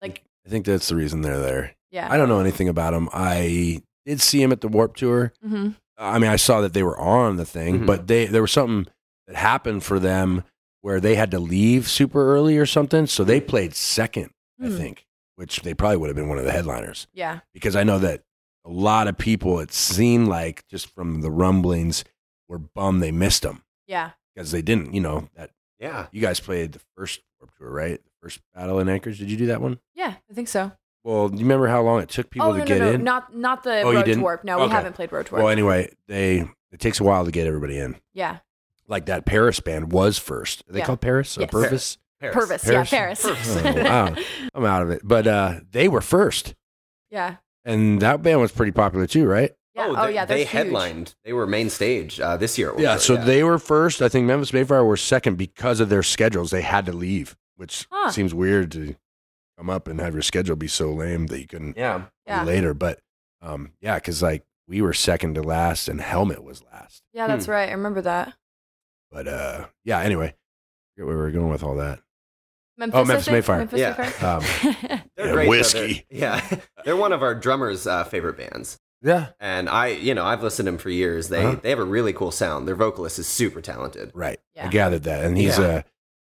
like, I think that's the reason they're there. yeah. I don't know anything about them. I did see him at the Warped Tour. hmm I mean, I saw that they were on the thing, Mhm. but they there was something that happened for them where they had to leave super early or something, so they played second, I Hmm. think, which they probably would have been one of the headliners Yeah. because I know that a lot of people it seemed like just from the rumblings were bummed they missed them Yeah. because they didn't, you know, that Yeah. you guys played the first Warped Tour, right? The first Battle in Anchorage. Did you do that one? Yeah. I think so. Well, do you remember how long it took people oh to no, get no, no, in? not not the Oh, Road to? Warp. No, Okay. we haven't played Road to Warp. well, anyway, they it takes a while to get everybody in. yeah. like that Paris band was first. Are they Yeah. called Paris or Yes. Purvis? Paris. Purvis. Paris? Yeah, Paris. Purvis. Oh, wow. I'm out of it. But uh, they were first, yeah. and that band was pretty popular too, right? Yeah. Oh, Oh, yeah. they They huge. headlined. They were main stage uh, this year. Yeah. So Tour, they were first. I think Memphis May Fire were second because of their schedules. They had to leave, which Huh. seems weird to come up and have your schedule be so lame that you couldn't Yeah. Yeah. later. But um, yeah, because like we were second to last, and Helmet was last. Yeah, that's right. I remember that. But uh, yeah. Anyway, forget where we were going with all that. Memphis, Oh, Memphis think? May Fire. Memphis Yeah. May Fire. They're Yeah, great, though. whiskey. They're- yeah. They're one of our drummers' uh, favorite bands. Yeah. And I, you know, I've listened to them for years. They Uh-huh. they have a really cool sound. Their vocalist is super talented. Right. Yeah. I gathered that. And he's Yeah. uh,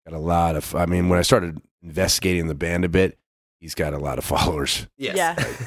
got a lot of, I mean, when I started investigating the band a bit, he's got a lot of followers. Yes.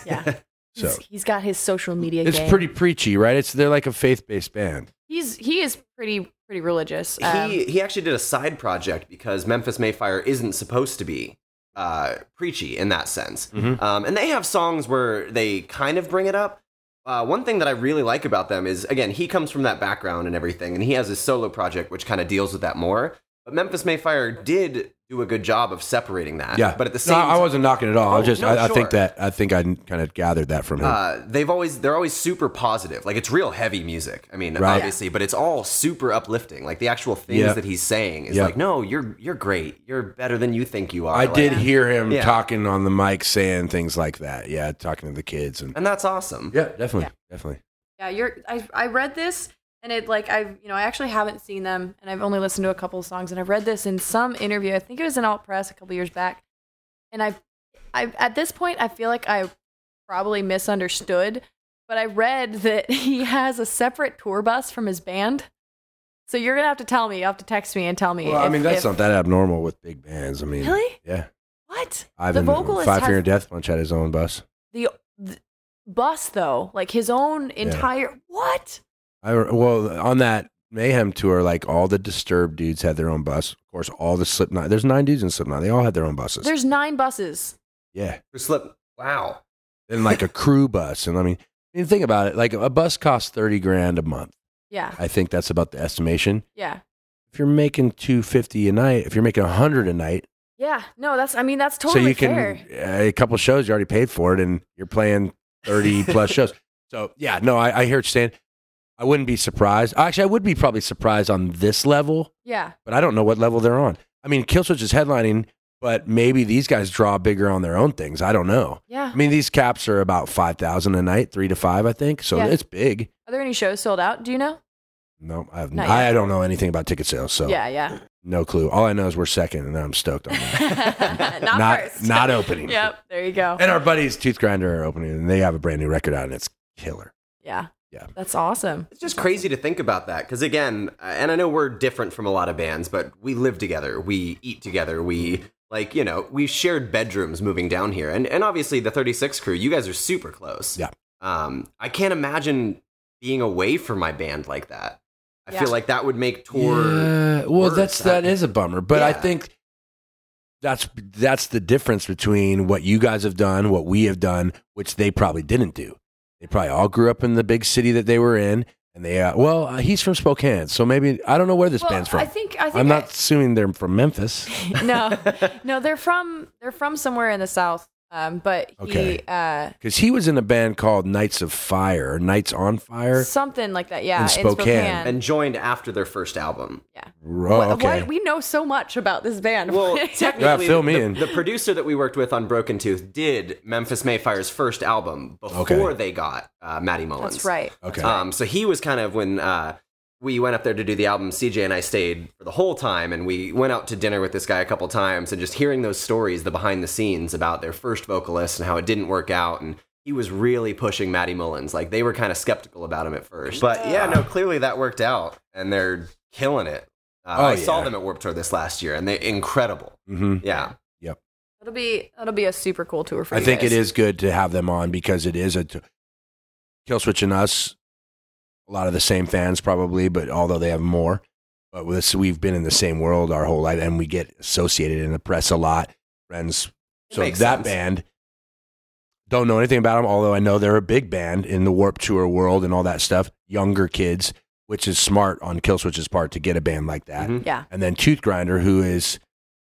Yeah, yeah. So He's- he's got his social media. it's game. pretty preachy, right? It's They're like a faith based band. He's he is pretty pretty religious. Um, he he actually did a side project because Memphis May Fire isn't supposed to be uh, preachy in that sense. Mhm. Um, and they have songs where they kind of bring it up. Uh, one thing that I really like about them is again he comes from that background and everything, and he has his solo project which kind of deals with that more. But Memphis May Fire did do a good job of separating that. Yeah. But at the No, same I wasn't knocking it all. I Oh, was just, no, I, I think that, I think I kind of gathered that from him. uh, they've always they're always super positive. Like it's real heavy music. I mean, Right. obviously, but it's all super uplifting. Like the actual things Yeah. that he's saying is Yeah. like, no, you're you're great. You're better than you think you are. I Like- did hear him Yeah. talking on the mic saying things like that. Yeah. Talking to the kids. And and that's awesome. yeah, definitely. Definitely. Yeah, you're. I I read this and it like I've you know I actually haven't seen them and I've only listened to a couple of songs and I've read this in some interview. I think it was in Alt Press a couple years back, and I I at this point I feel like I probably misunderstood, but I read that he has a separate tour bus from his band. So you're gonna have to tell me. You have to text me and tell me. Well, I mean, that's if- not that abnormal with big bands. I mean, Really? yeah. what Ivan, the vocalist Five Finger Death Punch had his own bus. the, the bus though, like his own entire what? I well on that Mayhem tour, like all the Disturbed dudes had their own bus. Of course, all the Slipknot. There's nine dudes in Slipknot. They all had their own buses. There's nine buses. yeah, For slip. Wow. and like a crew bus. And I mean, I mean, think about it. Like a bus costs thirty grand a month. Yeah, I think that's about the estimation. yeah. If you're making two fifty a night, if you're making a hundred a night, Yeah, no, that's. I mean, that's so totally you can fair. uh, a couple shows you already paid for it, and you're playing thirty plus shows. So yeah, no, I, I hear what you're saying. I wouldn't be surprised. Actually, I would be probably surprised on this level. Yeah, but I don't know what level they're on. I mean, Killswitch is headlining, but maybe these guys draw bigger on their own things. I don't know. yeah. I mean, these caps are about five thousand a night, three to five, I think. So Yeah. it's big. Are there any shows sold out? Do you know? No, I have. I. I don't know anything about ticket sales, so Yeah, yeah. no clue. All I know is we're second, and I'm stoked on that. not, not first. not opening. Yep. There you go. And our buddies Toothgrinder are opening, and they have a brand new record out, and it's killer. Yeah. That's awesome. It's just crazy to think about that because again, and I know we're different from a lot of bands, but we live together, we eat together, we like you know we shared bedrooms moving down here, and and obviously the 36 crew, you guys are super close. Yeah. Um, I can't imagine being away from my band like that. I Yeah. feel like that would make tour. Yeah, well, worse. that's that is a bummer, but I think that's that's the difference between what you guys have done, what we have done, which they probably didn't do. They probably all grew up in the big city that they were in, and they uh, well, uh, he's from Spokane, so maybe I don't know where this Well, band's from. I think I think I'm not I- assuming they're from Memphis. no, no, they're from they're from somewhere in the south. Um, but Okay. he uh, Because he was in a band called Knights of Fire, or Knights on Fire. something like that. Yeah, In in Spokane. Spokane. and joined after their first album. yeah. Oh, okay. why- we know so much about this band. Well, technically, fill me the, in. the producer that we worked with on Broken Tooth did Memphis May Fire's first album before Okay. they got uh, Matty Mullins. That's right. okay. Um, so he was kind of when uh, we went up there to do the album. CJ and I stayed for the whole time, and we went out to dinner with this guy a couple times, and just hearing those stories, the behind the scenes about their first vocalist and how it didn't work out, and he was really pushing Matty Mullins. Like they were kind of skeptical about him at first, but yeah, no, clearly that worked out, and they're killing it. Uh, Oh, I saw them at Warped Tour this last year, and they're incredible. hmm Yeah, It'll be it'll be a super cool tour for I you think guys. it is good to have them on because it is a t- Killswitch and us. A lot of the same fans probably, but although they have more, but with us, we've been in the same world our whole life, and we get associated in the press a lot. Friends, so makes that sense. band don't know anything about them. Although I know they're a big band in the Warped Tour world and all that stuff. Younger kids, which is smart on Killswitch's part to get a band like that Mhm. Yeah. and then Toothgrinder, who is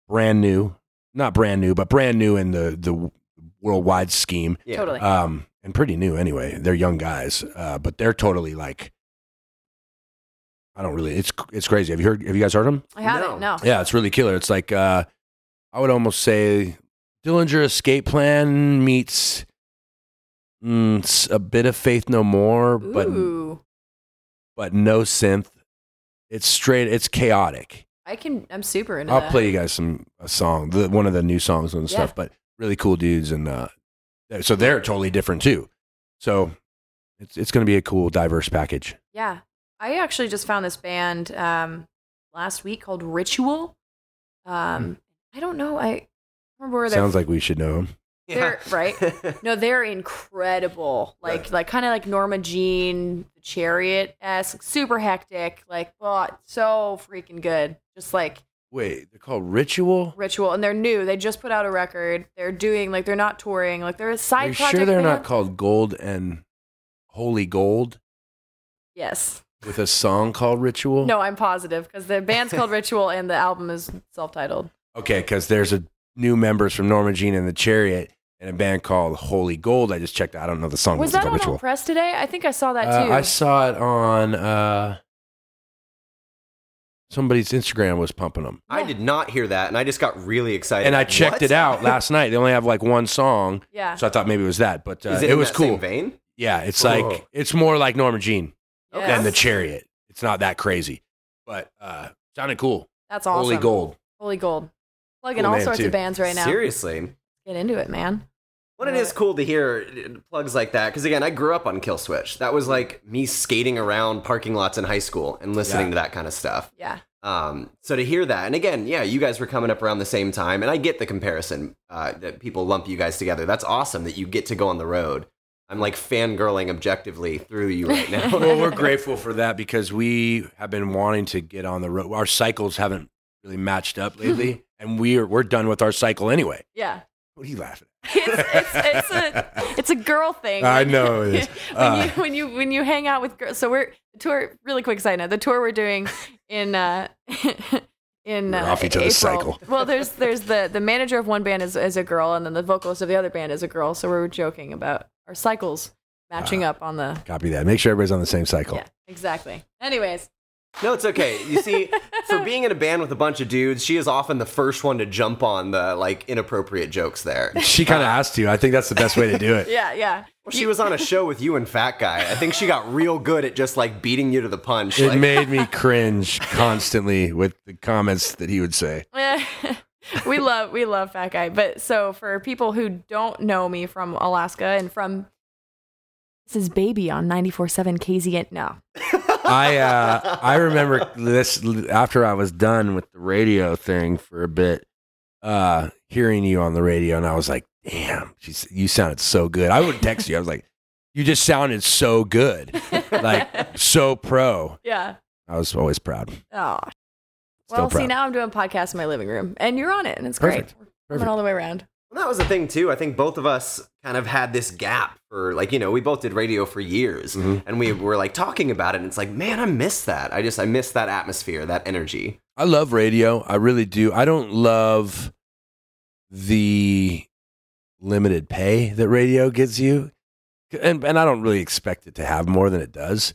brand new, not brand new, but brand new in the the worldwide scheme, yeah. Totally. um, and pretty new anyway. They're young guys, uh, but they're totally like, I don't really. It's it's crazy. Have you heard? Have you guys heard him? I haven't. No. Yeah, it's really killer. It's like uh, I would almost say Dillinger Escape Plan meets mm, s- a bit of Faith No More, but Ooh. but no synth. It's straight. It's chaotic. I can. I'm super into I'll that. play you guys some a song, the, one of the new songs and stuff. Yeah. But really cool dudes, and uh, they're- so they're totally different too. So it's it's going to be a cool, diverse package. Yeah. I actually just found this band um, last week called Ritual. Um, I don't know. I remember where they're Hmm. Sounds like we should know them. They're- right? No, they're incredible. Like Right. like kind of like Norma Jean, the Chariot esque, super hectic. Like, oh, so freaking good. Just like Wait, they're called Ritual. Ritual, and they're new. They just put out a record. They're doing like they're not touring. Like they're a side. Are side you project. sure they're not called Gold and Holy Gold Yes. With a song called Ritual? No, I'm positive because the band's called Ritual and the album is self-titled. Okay, because there's a new members from Norma Jean and the Chariot and a band called Holy Gold. I just checked. I don't know the song. Was It's that on Ritual. Press today? I think I saw that Uh, too. I saw it on uh, somebody's Instagram was pumping them. I did not hear that, and I just got really excited. and I checked What? it out last night. They only have like one song, yeah. so I thought maybe it was that. But uh, Is it, it, in was that cool. Same vein? Yeah, it's Whoa. like it's more like Norma Jean Yes. than the Chariot. It's not that crazy, but uh, sounded cool. That's awesome. Holy Gold. Holy Gold. Plugging Cool all sorts too. of bands right now. Seriously. Get into it, man. Well, it is cool to hear uh, plugs like that because again, I grew up on Killswitch. That was like me skating around parking lots in high school and listening Yeah. to that kind of stuff. Yeah. Um, so to hear that, and again, yeah, you guys were coming up around the same time, and I get the comparison uh, that people lump you guys together. That's awesome that you get to go on the road. I'm like fangirling objectively through you right now. well, we're grateful for that because we have been wanting to get on the road. Our cycles haven't really matched up lately, and we're we're done with our cycle anyway. Yeah. What are you laughing? It's, it's, it's a it's a girl thing. I know it is. when Uh. you when you when you hang out with girls, so we're the tour. Really quick side note: the tour we're doing in uh, in We're uh, off each other's April. cycle. Well, there's there's the the manager of one band is is a girl, and then the vocalist of the other band is a girl. So we were joking about our cycles matching Ah. up on the. Copy that. Make sure everybody's on the same cycle. Yeah, exactly. Anyways, No, it's okay. You see, for being in a band with a bunch of dudes, she is often the first one to jump on the like inappropriate jokes there. She kind of has to. I think that's the best way to do it. yeah, yeah. Well, she was on a show with you and Fat Guy. I think she got real good at just like beating you to the punch. It like, made me cringe constantly with the comments that he would say. we love we love fat guy but so for people who don't know me from alaska and from This is Baby on 94.7 KZN. No. I uh, I remember this after I was done with the radio thing for a bit, uh, hearing you on the radio, and I was like, "Damn, she's, you sounded so good." I would text you. I was like, "You just sounded so good, like so pro." Yeah. I was always proud. Oh. Still Well, see, now I'm doing podcasts in my living room, and you're on it, and it's Perfect. great. We're Perfect. All the way around. Well, that was the thing too. I think both of us kind of had this gap for like you know we both did radio for years, Mhm. and we were like talking about it. and It's like man, I miss that. I just I miss that atmosphere, that energy. I love radio. I really do. I don't love the limited pay that radio gives you. And and I don't really expect it to have more than it does.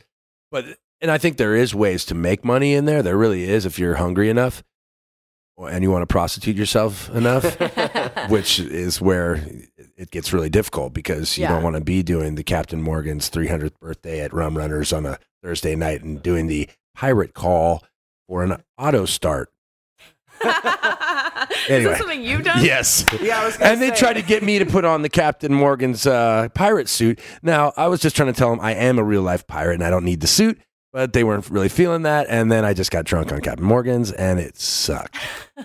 But and I think there is ways to make money in there. There really is if you're hungry enough and you want to prostitute yourself enough, which is where it gets really difficult because you Yeah. don't want to be doing the Captain Morgan's 300th birthday at Rum Runners on a Thursday night and doing the pirate call for an auto start. Is Anyway. this something you've done? Yes. Yeah, I was gonna And they tried to get me to put on the Captain Morgan's uh, pirate suit. Now, I was just trying to tell them I am a real life pirate and I don't need the suit, but they weren't really feeling that. And then I just got drunk on Captain Morgan's and it sucked.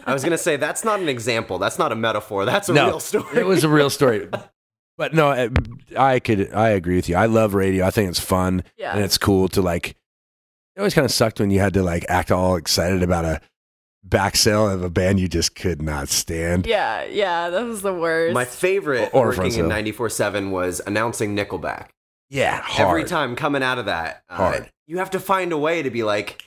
I was gonna say that's not an example. That's not a metaphor. That's a No, real story. It was a real story. But no, I- I could, I agree with you. I love radio. I think it's fun Yeah. and it's cool to like, it always kind of sucked when you had to like act all excited about a back sale of a band you just could not stand. Yeah, yeah, that was the worst. My favorite Or front working in sale. 94.7 was announcing Nickelback. Yeah. Hard. Every time coming out of that, uh, Hard. you have to find a way to be like,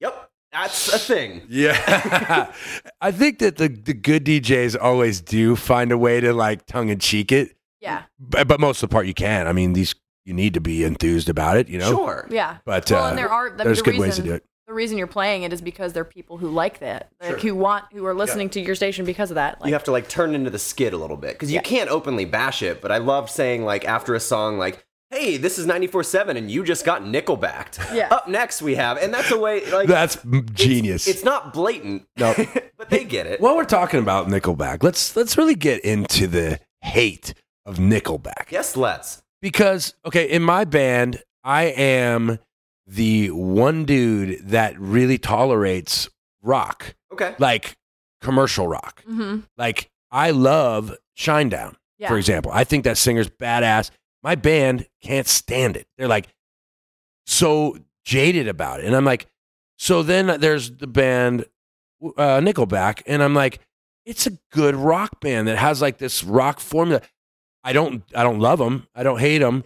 yep, that's a thing. Yeah. I think that the, the good DJs always do find a way to like tongue in cheek it, yeah, but, but most of the part you can. I mean, these you need to be enthused about it, you know. Sure. yeah. But well, uh, and there are I mean, there's the good reason, ways to do it. The reason you're playing it is because there are people who like that, like Sure. who want, who are listening to your station because of that. Like, you have to like turn into the skid a little bit because you Yeah. can't openly bash it. But I love saying like after a song like, "Hey, this is 94.7 and you just got Nickelbacked." Yeah. Up next we have, and that's a way like That's genius. It's not blatant, No. but they get it. While we're talking about Nickelback, let's let's really get into the hate of Nickelback. yes, let's. Because okay, in my band, I am the one dude that really tolerates rock, Okay. like commercial rock. hmm Like I love Shinedown, yeah, for example. I think that singer's badass. My band can't stand it. They're like so jaded about it. And I'm like, so then there's the band uh, Nickelback, and I'm like, it's a good rock band that has like this rock formula. I don't, I don't love them. I don't hate them.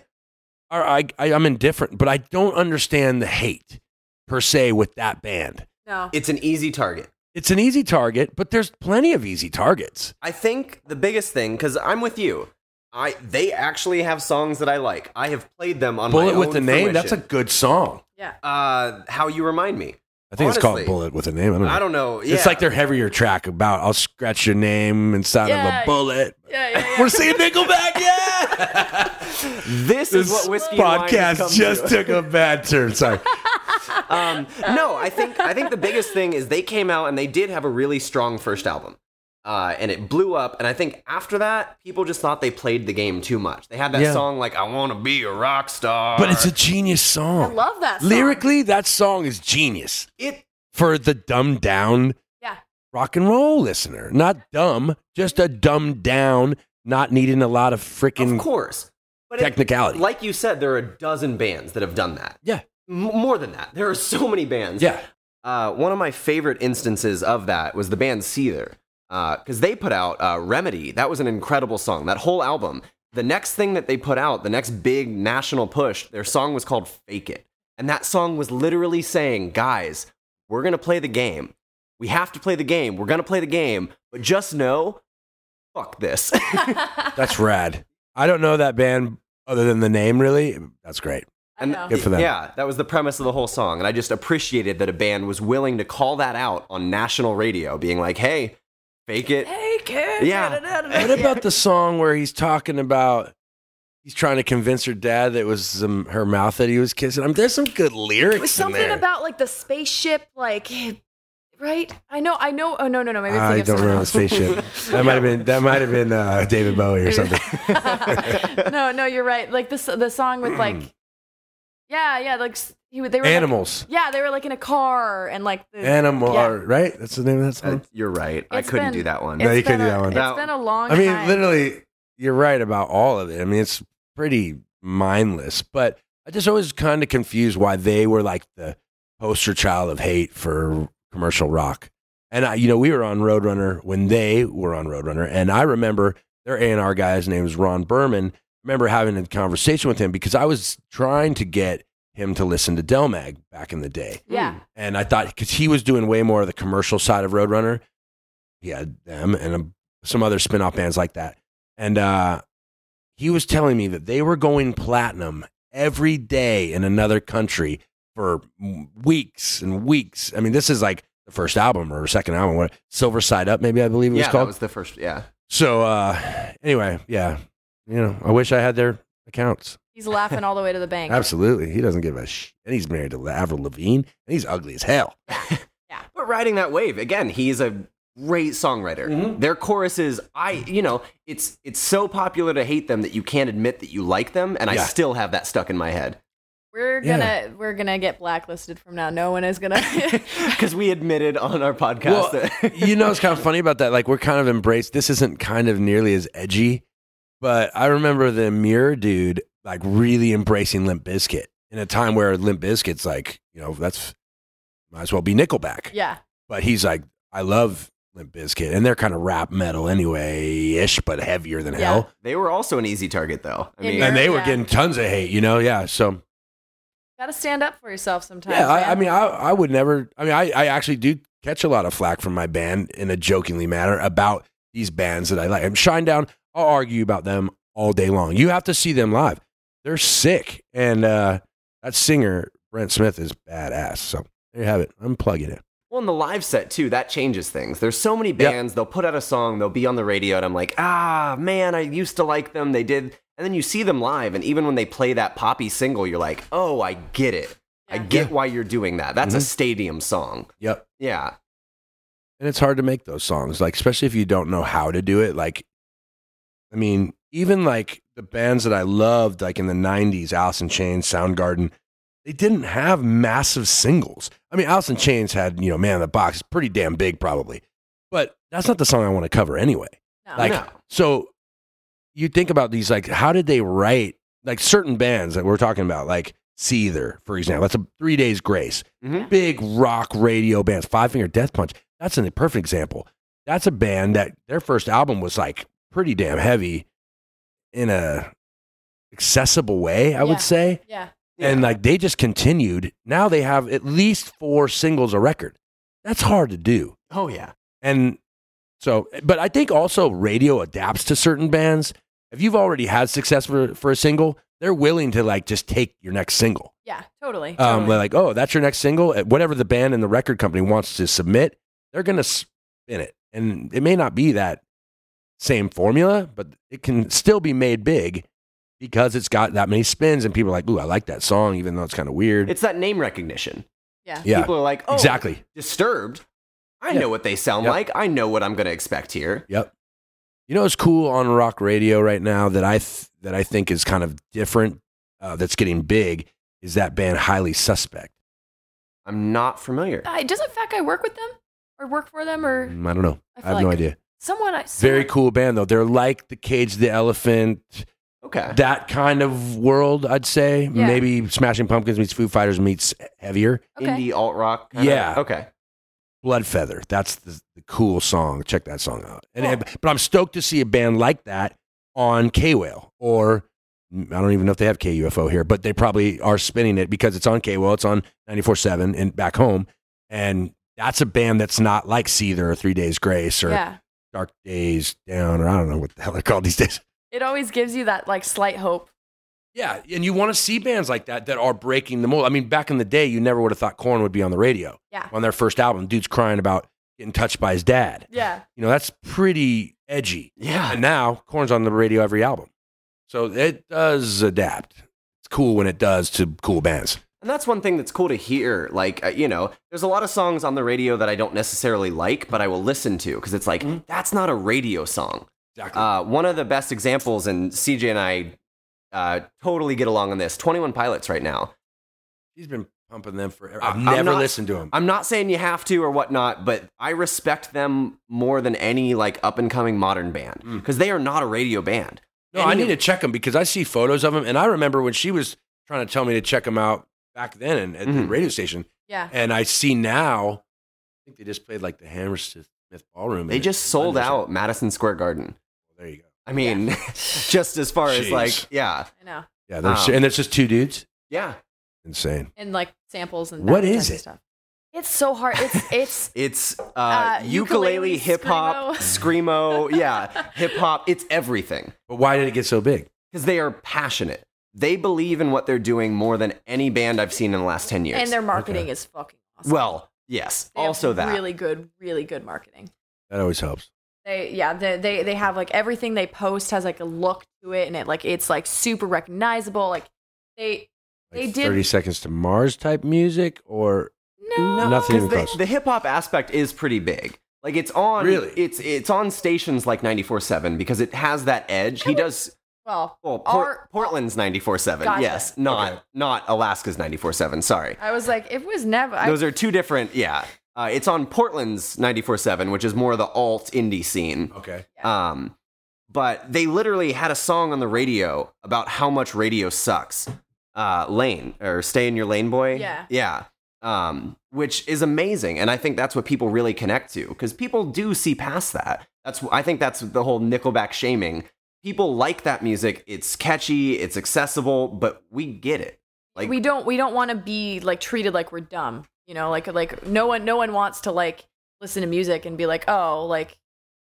Or I, I, I'm indifferent, but I don't understand the hate per se with that band. no, It's an easy target. It's an easy target, but there's plenty of easy targets. I think the biggest thing, because I'm with you, I they actually have songs that I like. I have played them on my Bullet with own the name, that's a good song. yeah, uh, how you remind me. I think it's called Bullet with a name. I don't know. I don't know. Yeah. It's like their heavier track about I'll scratch your name inside Yeah. of a bullet. yeah, yeah. yeah. We're seeing Nickelback, yeah. this is what whiskey and wine has come podcast just to. took a bad turn. Sorry. um, no, I think I think the biggest thing is they came out and they did have a really strong first album, uh, and it blew up. And I think after that, people just thought they played the game too much. They had that Yeah. song like "I Want to Be a Rock Star," But it's a genius song. I song. love that. Song. Lyrically, that song is genius it. for the dumbed down yeah, rock and roll listener. Not dumb, just a dumbed down, not needing a lot of Of freaking course, but it- technicality. like you said, there are a dozen bands that have done that. yeah. M- more than that, there are so many bands. Yeah. Uh, one of my favorite instances of that was the band Seether, because they put out uh, Remedy. That was an incredible song. That whole album. The next thing that they put out, the next big national push, their song was called "Fake It," and that song was literally saying, "Guys, we're gonna play the game. We have to play the game. We're gonna play the game, but just know, fuck this." That's rad. I don't know that band other than the name, really. That's great. And. Good for them. Yeah, that was the premise of the whole song. And I just appreciated that a band was willing to call that out on national radio, being like, hey, fake it. Hey kid. Yeah. What about the song where he's talking about he's trying to convince her dad that it was um, her mouth that he was kissing? I mean, there's some good lyrics It was in something there. about like the spaceship, like right? I know, I know. Oh no, no, no. Maybe I'm I thinking don't remember the spaceship. That might have been that might have been uh, David Bowie or something. no, no, you're right. Like this, the song with like, yeah, yeah, like he, would- they were like- Animals. yeah, they were like in a car and like the, Animal, Yeah. right? That's the name of that Uh, song. you're right. I couldn't been- do that one. No, you couldn't been do that one. It's That- been a long. I mean, time. literally, you're right about all of it. I mean, it's pretty mindless, but I just always kind of confused why they were like the poster child of hate for commercial rock. And I, you know, we were on Roadrunner when they were on Roadrunner, and I remember their A and R guy's name was Ron Burman. Remember having a conversation with him because I was trying to get him to listen to Delmag back in the day. Yeah. And I thought because he was doing way more of the commercial side of Roadrunner, he had them and um, some other spin off bands like that. And uh, he was telling me that they were going platinum every day in another country for weeks and weeks. I mean, this is like the first album or second album, what Silver Side Up, maybe I believe it was yeah, that called. was the first. Yeah. so uh, anyway, yeah, you know, I wish I had their accounts. He's laughing all the way to the bank. Absolutely, he doesn't give a sh. And he's married to Avril Lavigne, and he's ugly as hell. Yeah. But riding that wave again, he's a great songwriter. Mhm. Their choruses, I you know, it's it's so popular to hate them that you can't admit that you like them, and I still have that stuck in my head We're gonna we're gonna get blacklisted from now. No one is gonna. because we admitted on our podcast Well, that you know, it's kind of funny about that. Like, we're kind of embraced. This isn't kind of nearly as edgy, but I remember the Mirror dude like really embracing Limp Bizkit in a time where Limp Bizkit's like, you know, that's might as well be Nickelback. yeah. But he's like, I love Limp Bizkit, and they're kind of rap metal anyway ish, but heavier than Yeah. hell. they were also an easy target, though. I mean, And they were getting tons of hate, you know? Yeah. So Gotta stand up for yourself sometimes. Yeah, I. I mean, I, I would never. I mean, I, I actually do catch a lot of flack from my band in a jokingly manner about these bands that I like. And Shinedown, I'll argue about them all day long. You have to see them live; they're sick, and uh, that singer Brent Smith is badass. So there you have it. I'm plugging it. Well, in the live set too, that changes things. There's so many bands, they'll put out a song, they'll be on the radio, and I'm like, ah, man, I used to like them. They did. And then you see them live, and even when they play that poppy single, you're like, oh, I get it. I Yeah. get why you're doing that. That's a Mhm. stadium song. Yep. Yeah. and it's hard to make those songs like especially if you don't know how to do it like i mean even like the bands that i loved like in the 90s alice in chains soundgarden they didn't have massive singles i mean alice in chains had you know man in the box it's pretty damn big probably but that's not the song i want to cover anyway No. like No. so you think about these like how did they write like certain bands that we're talking about like seether for example that's a three days grace Mhm. big rock radio bands five finger death punch that's a perfect example that's a band that their first album was like pretty damn heavy in a accessible way i Yeah. would say yeah. and Yeah. like they just continued now they have at least four singles a record that's hard to do oh, yeah. and so, but I think also radio adapts to certain bands. If you've already had success for, for a single, they're willing to like just take your next single. Yeah. Totally. Um, totally. they're like, oh, that's your next single. Uh, Whatever the band and the record company wants to submit, they're going to spin it. And it may not be that same formula, but it can still be made big because it's got that many spins and people are like, ooh, I like that song, even though it's kind of weird. It's that name recognition. yeah. yeah, People are like, oh, exactly. disturbed. I Yeah. know what they sound Yep. like. I know what I'm going to expect here. Yep. You know what's cool on rock radio right now that I th- that I think is kind of different, uh, that's getting big, is that band Highly Suspect. I'm not familiar. Uh, doesn't Fat Guy work with them or work for them or Mm, I don't know. I I, feel have no idea. Someone? I Very cool band though. They're like the Cage the Elephant, Okay. that kind of world. I'd say Yeah. maybe Smashing Pumpkins meets Foo Fighters meets heavier. Okay. Indie alt rock. Yeah. Okay. Blood Feather. That's the, the cool song. Check that song out. And, Cool. and- but I'm stoked to see a band like that on K Whale or I don't even know if they have KUFO here, but they probably are spinning it because it's on K Whale. It's on 94.7 and back home. And that's a band that's not like Seether or Three Days Grace or Yeah. Dark Days Down or I don't know what the hell they're called these days. It always gives you that like slight hope. Yeah, and you want to see bands like that that are breaking the mold. I mean, back in the day, you never would have thought Korn would be on the radio. Yeah. On their first album, dude's crying about getting touched by his dad. Yeah. You know, that's pretty edgy. Yeah. And now Korn's on the radio every album. So it does adapt. It's cool when it does to cool bands. And that's one thing that's cool to hear. Like, uh, you know, there's a lot of songs on the radio that I don't necessarily like, but I will listen to because it's like, that's not a radio song. Exactly. Uh, one of the best examples, and CJ and I uh, totally get along on this 21 Pilots right now. He's been pumping them forever. I- I've I'm never not- listened to him. I'm not saying you have to or whatnot, but I respect them more than any like up and coming modern band because they are not a radio band. no, I Any- need to check them because I see photos of them. and I remember when she was trying to tell me to check them out back then and at the Mhm. radio station, Yeah. and I see now. I think they just played like the Hammersmith Ballroom. They just sold out Madison Square Garden. something. There you go. I mean, just as far as like, yeah, I know. Yeah, there's, Um, and there's just two dudes. yeah. Insane. And like samples and What that is type of it? Stuff. It's so hard. It's it's It's uh, Uh, ukulele, ukulele, hip hop, screamo, yeah, hip hop. It's everything But why did it get so big? because they are passionate. They believe in what they're doing more than any band I've seen in the last ten years. and their marketing Okay. is fucking awesome. well, yes, They have also that. really good, really good marketing. That always helps. They yeah, they, they they have like everything they post has like a look to it and it like it's like super recognizable. Like they Like They did- 30 Seconds to Mars type music, or no, Nothing 'Cause even the, the hip hop aspect is pretty big. Like it's on Really? it's it's on stations like 94.7 because it has that edge. He does Well, well, Port- our- Portland's 94.7. Gotcha. Yes, not Okay. not Alaska's 94.7. Sorry. I was like, it was never. I, Those are two different, yeah. Uh, it's on Portland's 94.7, which is more of the alt indie scene. okay. Um, but they literally had a song on the radio about how much radio sucks. Uh, lane or stay in your lane, boy. Yeah. yeah. Um, which is amazing, and I think that's what people really connect to because people do see past that. That's I think that's the whole Nickelback shaming. People like that music. It's catchy. It's accessible, but we get it. Like we don't we don't want to be like treated like we're dumb. You know, like like no one no one wants to like listen to music and be like, oh, like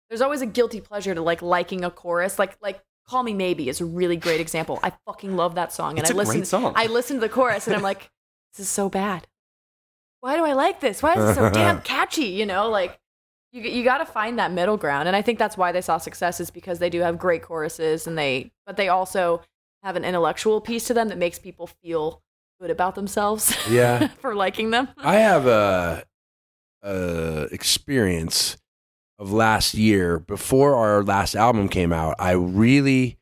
there's always a guilty pleasure to like liking a chorus. Like like Call Me Maybe is a really great example. I fucking love that song, and It's I a listen great song. I listen to the chorus and I'm like, this is so bad. Why do I like this? Why is it so damn catchy? You know, like you you got to find that middle ground, and I think that's why they saw success is because they do have great choruses, and they but they also have an intellectual piece to them that makes people feel good about themselves Yeah. for liking them. I have a, a experience of last year before our last album came out. I really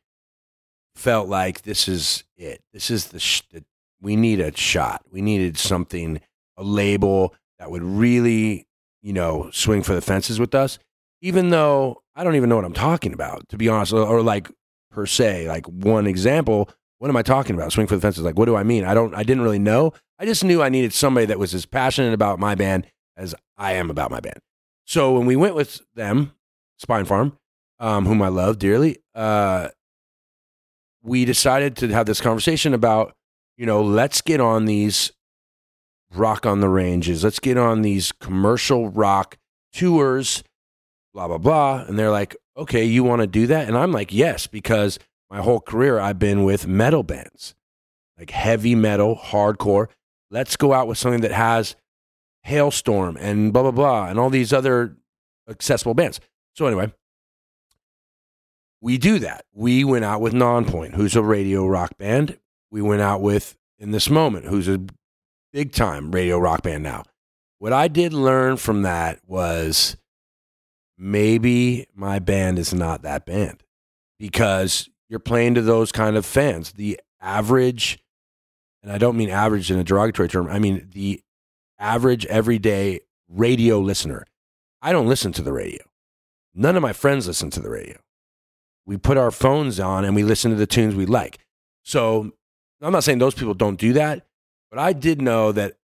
felt like this is it. This is the, sh- the we need a shot. We needed something, a label that would really, you know, swing for the fences with us. Even though I don't even know what I'm talking about, to be honest, or, or like per se, like one example. What am I talking about? Swing for the fences. Like, what do I mean? I don't. I didn't really know. I just knew I needed somebody that was as passionate about my band as I am about my band. So when we went with them, Spinefarm, um, whom I love dearly, uh, we decided to have this conversation about, you know, let's get on these rock on the ranges. Let's get on these commercial rock tours, blah, blah, blah. And they're like, okay, you want to do that? And I'm like, yes, because my whole career I've been with metal bands, like heavy metal, hardcore. Let's go out with something that has Halestorm and blah, blah, blah, and all these other accessible bands. So, anyway, we do that. We went out with Nonpoint, who's a radio rock band. We went out with In This Moment, who's a big time radio rock band now. What I did learn from that was maybe my band is not that band because you're playing to those kind of fans. The average, and I don't mean average in a derogatory term, I mean the average everyday radio listener. I don't listen to the radio. None of my friends listen to the radio. We put our phones on and we listen to the tunes we like. So I'm not saying those people don't do that, but I did know that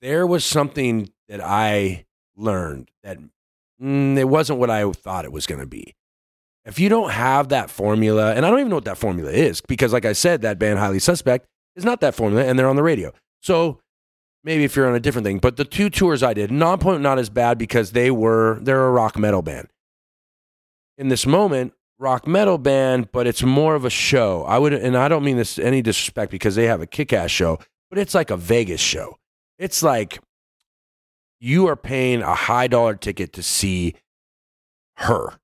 there was something that I learned that mm, it wasn't what I thought it was going to be. If you don't have that formula, and I don't even know what that formula is, because like I said, that band Highly Suspect is not that formula, and they're on the radio. So maybe if you're on a different thing, but the two tours I did, Nonpoint not as bad because they were they're a rock metal band. In this moment, rock metal band, but it's more of a show. I would, and I don't mean this any disrespect because they have a kick-ass show, but it's like a Vegas show. It's like you are paying a high dollar ticket to see her.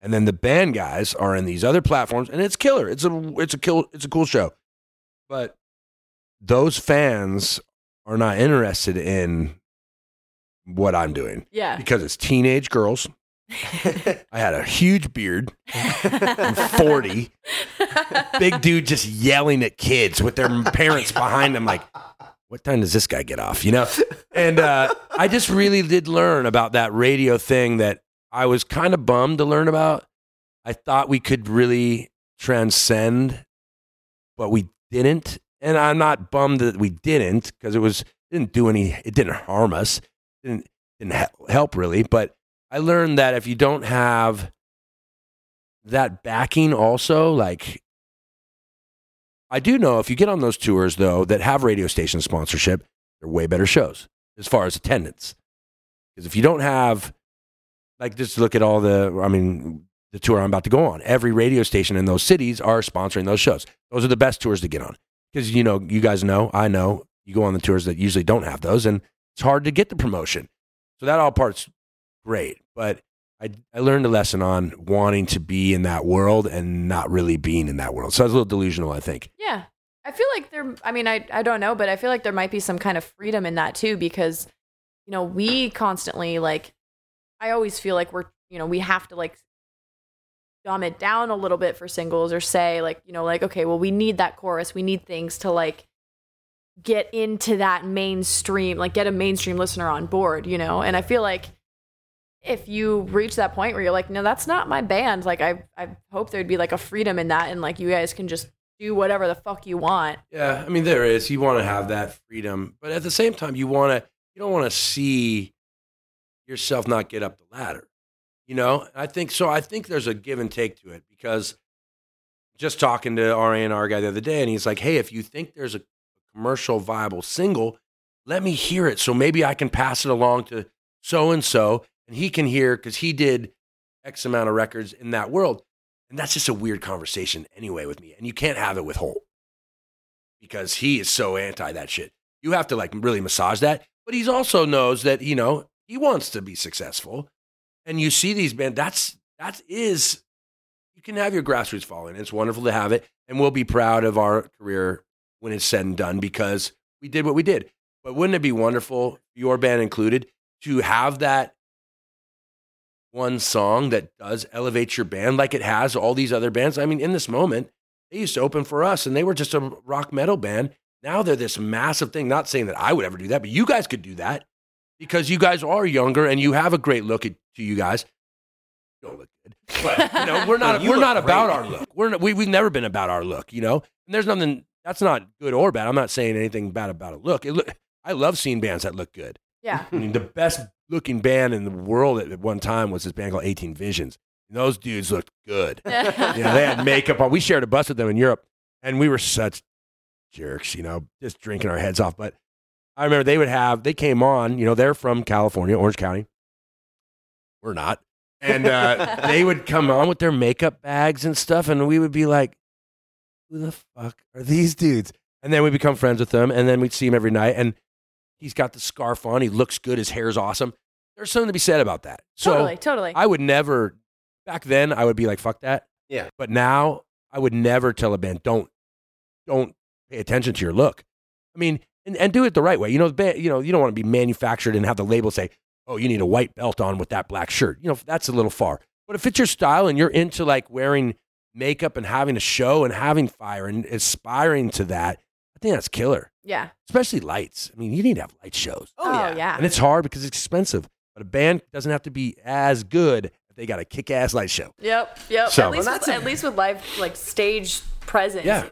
And then the band guys are in these other platforms and it's killer. It's a it's a kill it's a cool show. But those fans are not interested in what I'm doing Yeah. because it's teenage girls. I had a huge beard. I'm 40. Big dude just yelling at kids with their parents behind them, like, what time does this guy get off? You know? And uh, I just really did learn about that radio thing that I was kind of bummed to learn about. I thought we could really transcend, but we didn't. And I'm not bummed that we didn't because it was didn't do any. It didn't harm us. Didn't didn't help really. But I learned that if you don't have that backing, also like I do know if you get on those tours though that have radio station sponsorship, they're way better shows as far as attendance. Because if you don't have, like, just look at all the, I mean, the tour I'm about to go on. Every radio station in those cities are sponsoring those shows. Those are the best tours to get on. Because, you know, you guys know, I know, you go on the tours that usually don't have those, and it's hard to get the promotion. So that all part's great. But I, I learned a lesson on wanting to be in that world and not really being in that world. So I was a little delusional, I think. Yeah. I feel like there I mean I I don't know, but I feel like there might be some kind of freedom in that too because you know, we constantly like I always feel like we're, you know, we have to like dumb it down a little bit for singles or say like, you know, like okay, well we need that chorus. We need things to like get into that mainstream, like get a mainstream listener on board, you know? And I feel like if you reach that point where you're like, no, that's not my band, like I I hope there'd be like a freedom in that and like you guys can just do whatever the fuck you want. Yeah, I mean there is. You want to have that freedom, but at the same time, you want to. You don't want to see yourself not get up the ladder. You know, I think so. I think there's a give and take to it because just talking to R and R guy the other day, and he's like, "Hey, if you think there's a commercial viable single, let me hear it, so maybe I can pass it along to so and so, and he can hear because he did X amount of records in that world." And that's just a weird conversation anyway with me, and you can't have it with Holt because he is so anti that shit. You have to like really massage that. But he's also knows that, you know, he wants to be successful. And you see these bands, that's that is you can have your grassroots following. It's wonderful to have it. And we'll be proud of our career when it's said and done because we did what we did. But wouldn't it be wonderful, your band included, to have that one song that does elevate your band like it has all these other bands? I mean, in this moment, they used to open for us and they were just a rock metal band. Now they're this massive thing. Not saying that I would ever do that, but you guys could do that because you guys are younger and you have a great look at, to you guys. You don't look good, but you know we're not You we're look not about our look. We're not, we we've never been about our look, you know. And there's nothing that's not good or bad. I'm not saying anything bad about a look. It look I love seeing bands that look good. Yeah. I mean, the best looking band in the world at one time was this band called 18 Visions. And those dudes looked good. you know, they had makeup on. We shared a bus with them in Europe, and we were such jerks, you know, just drinking our heads off. But I remember they would have, they came on, you know, they're from California, Orange County. We're not. And uh, they would come on with their makeup bags and stuff, and we would be like, who the fuck are these dudes? And then we become friends with them, and then we'd see him every night. And he's got the scarf on, he looks good, his hair's awesome. There's something to be said about that. So totally, totally. I would never, back then, I would be like, fuck that. Yeah. But now I would never tell a band, don't, don't pay attention to your look. I mean, and, and do it the right way. You know, the band, you know, you don't want to be manufactured and have the label say, oh, you need a white belt on with that black shirt. You know, that's a little far. But if it's your style and you're into like wearing makeup and having a show and having fire and aspiring to that, I think that's killer. yeah. Especially lights. I mean, you need to have light shows. Oh, yeah. And it's hard because it's expensive. But a band doesn't have to be as good if they got a kick ass light show. Yep. Yep. So- at least Well, with, a- at least with live like stage presence Yeah.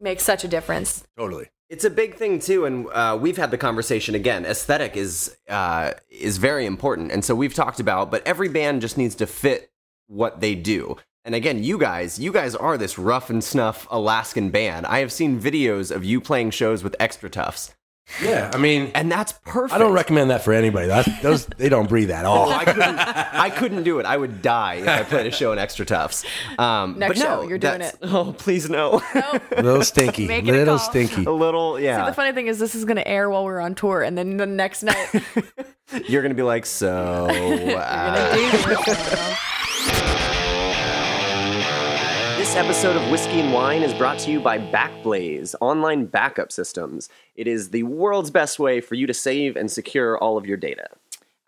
makes such a difference. Totally. It's a big thing too, and uh, we've had the conversation again. Aesthetic is uh, is very important, and so we've talked about. But every band just needs to fit what they do. And again, you guys, you guys are this rough and snuff Alaskan band. I have seen videos of you playing shows with extra toughs, Yeah. I mean, and that's perfect. I don't recommend that for anybody. That's, those they don't breathe at all. Oh, I couldn't. I couldn't do it. I would die if I played a show in extra toughs. Um, Next but no, show, you're doing it. Oh, please no. Nope. A little stinky. Make it a little call. stinky. a little, See, the funny thing is, this is going to air while we're on tour, and then the next night, you're You're gonna be like, so. going uh, this. Episode of Whiskey and Wine is brought to you by Backblaze Online Backup Systems. It is the world's best way for you to save and secure all of your data.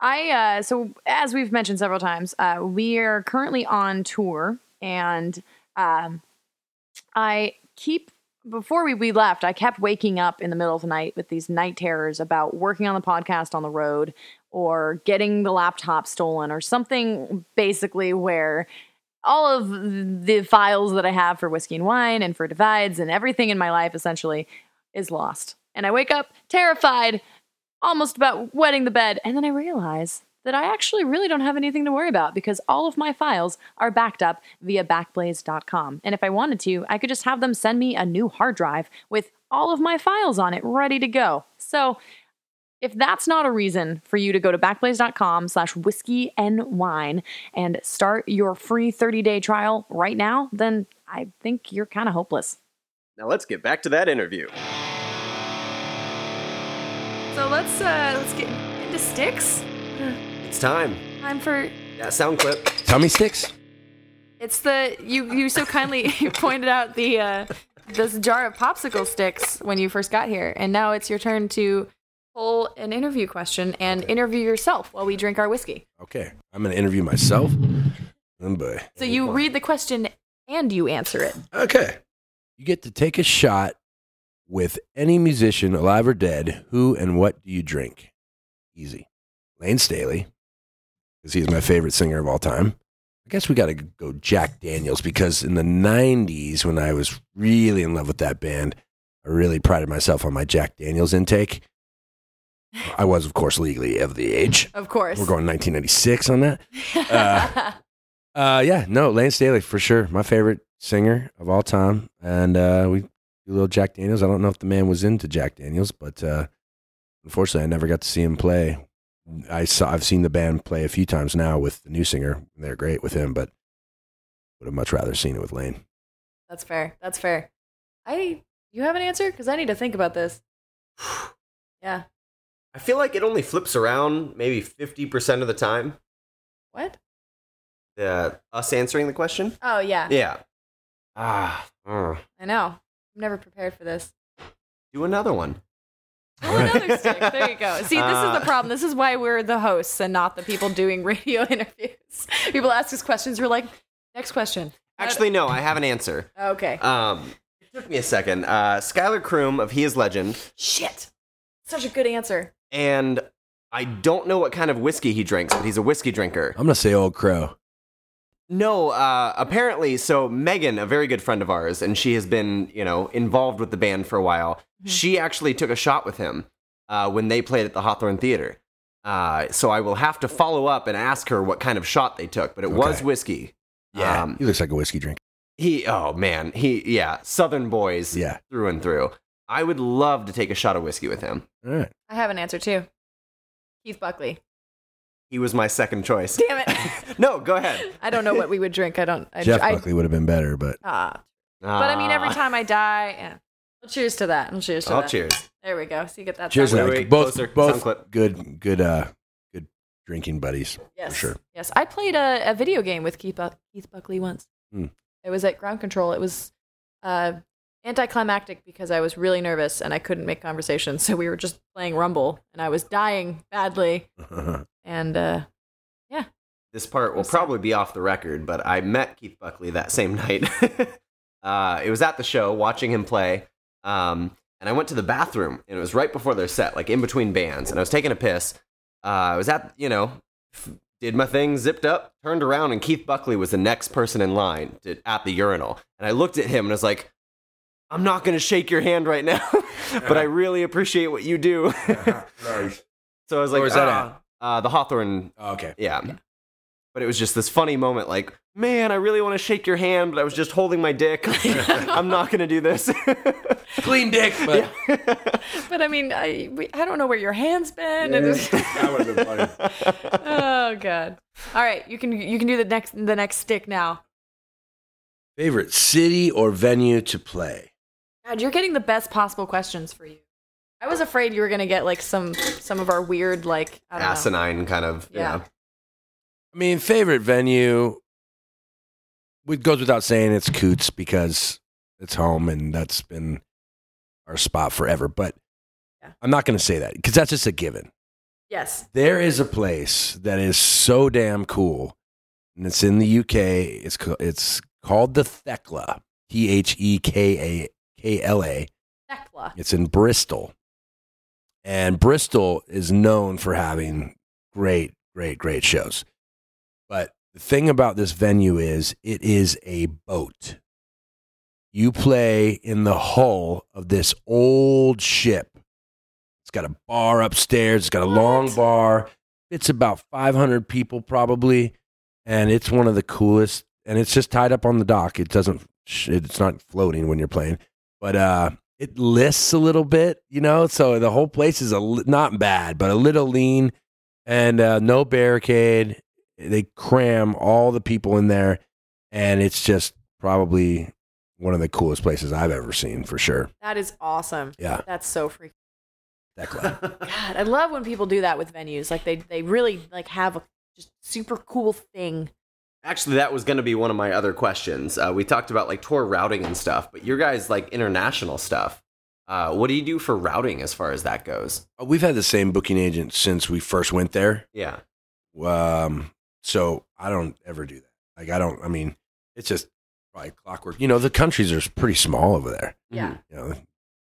I uh, so as we've mentioned several times, uh, we are currently on tour, and um, I keep before we, we left, I kept waking up in the middle of the night with these night terrors about working on the podcast on the road or getting the laptop stolen or something basically where all of the files that I have for whiskey and wine and for divides and everything in my life essentially is lost. And I wake up terrified, almost about wetting the bed, and then I realize that I actually really don't have anything to worry about because all of my files are backed up via backblaze.com. And if I wanted to, I could just have them send me a new hard drive with all of my files on it ready to go. So if that's not a reason for you to go to backblaze.com slash whiskey and wine and start your free 30-day trial right now, then I think you're kind of hopeless. Now let's get back to that interview. So let's uh let's get into sticks. It's time. Time for Yeah, sound clip. Tummy sticks? It's the you you so kindly pointed out the uh this jar of popsicle sticks when you first got here, and now it's your turn to pull an interview question and interview yourself while we drink our whiskey. Okay. I'm going to interview myself. Mm, Boy. So you read the question and you answer it. Okay. You get to take a shot with any musician, alive or dead. Who and what do you drink? Easy. Layne Staley, because he's my favorite singer of all time. I guess we got to go Jack Daniels because in the 90s, when I was really in love with that band, I really prided myself on my Jack Daniels intake. I was, of course, legally of the age. Of course. We're going 1996 on that. Uh, uh, yeah, no, Layne Staley for sure. My favorite singer of all time. And uh, we do a little Jack Daniels. I don't know if the man was into Jack Daniels, but uh, unfortunately, I never got to see him play. I saw, I've seen the band play a few times now with the new singer. They're great with him, but would have much rather seen it with Lane. That's fair. That's fair. I you have an answer because I need to think about this. Yeah. I feel like it only flips around maybe 50% of the time. What? The, us answering the question? Oh yeah. Yeah. Ah, mm. I know. I'm never prepared for this. do another one. Oh, another stick. There you go. See, this is Uh, the problem. This is why we're the hosts and not the people doing radio interviews. People ask us questions. We're like, next question. Actually, no, I have an answer. Okay. Um, it took me a second. Uh, Schuylar Croom of He Is Legend, Shit. Such a good answer. And I don't know what kind of whiskey he drinks, but he's a whiskey drinker. I'm going to say Old Crow. No, uh, apparently, so Megan, a very good friend of ours, and she has been, you know, involved with the band for a while. She actually took a shot with him uh, when they played at the Hawthorne Theater. Uh, so I will have to follow up and ask her what kind of shot they took, but it was whiskey. Yeah. Um, he looks like a whiskey drinker. He, oh man, he, yeah, Southern boys Yeah. through and through. I would love to take a shot of whiskey with him. All right. I have an answer too. Keith Buckley. He was my second choice. Damn it. no, go ahead. I don't know what we would drink. I don't. I, Jeff I, Buckley would have been better, but Ah. but I mean, every Ah. time I die, yeah. Well, cheers to that. And cheers to Oh, that. cheers. There we go. So you get that. cheers. sound. Wait, Like, wait, both closer. Sound both clip. good good uh good drinking buddies Yes. for sure. Yes. I played a, a video game with Keith, Buck- Keith Buckley once. Hmm. It was at Ground Control. It was uh, anticlimactic because I was really nervous and I couldn't make conversation. So we were just playing Rumble and I was dying badly. And uh, This part will probably be off the record, but I met Keith Buckley that same night. uh, it was at the show, watching him play. Um, and I went to the bathroom, and it was right before their set, like in between bands. And I was taking a piss. Uh, I was at, you know, f- did my thing, zipped up, turned around, and Keith Buckley was the next person in line to, at the urinal. And I looked at him and I was like, I'm not going to shake your hand right now, but I really appreciate what you do. nice. so I was like, Where was that "Ah." Uh, the Hawthorne okay. yeah. But it was just this funny moment like, man, I really want to shake your hand, but I was just holding my dick. I'm not going to do this. Clean dick, but but I mean, I we, I don't know where your hand's been. and it's- that would have been funny. oh god. All right, you can you can do the next the next stick now. Favorite city or venue to play? God, you're getting the best possible questions for you. I was afraid you were gonna get like some some of our weird like I don't know. Asinine kind of. Yeah. Yeah. I mean, favorite venue. it goes without saying it's Koots because it's home and that's been our spot forever. But Yeah. I'm not going to say that because that's just a given. Yes. There is a place that is so damn cool, and it's in the UK. It's ca- it's called the Thekla, T H E K A K L A. Thekla. It's in Bristol, and Bristol is known for having great, great, great shows. But the thing about this venue is it is a boat. You play in the hull of this old ship. It's got a bar upstairs. It's got a long bar. It's about 500 people probably, and it's one of the coolest. And it's just tied up on the dock. It doesn't. It's not floating when you're playing, but uh, it lists a little bit, you know. So the whole place is a li- not bad, but a little lean, and uh, no barricade. They cram all the people in there, and it's just probably one of the coolest places I've ever seen for sure. That is awesome. Yeah, That's so freaking. Thekla. God, I love when people do that with venues. Like they they really like have a just super cool thing. Actually, that was going to be one of my other questions. Uh, we talked about like tour routing and stuff, but your guys like international stuff. Uh, what do you do for routing as far as that goes? We've had the same booking agent since we first went there. Yeah. Um, so I don't ever do that. Like I don't. I mean, it's just probably clockwork. You know, the countries are pretty small over there. Yeah. You know,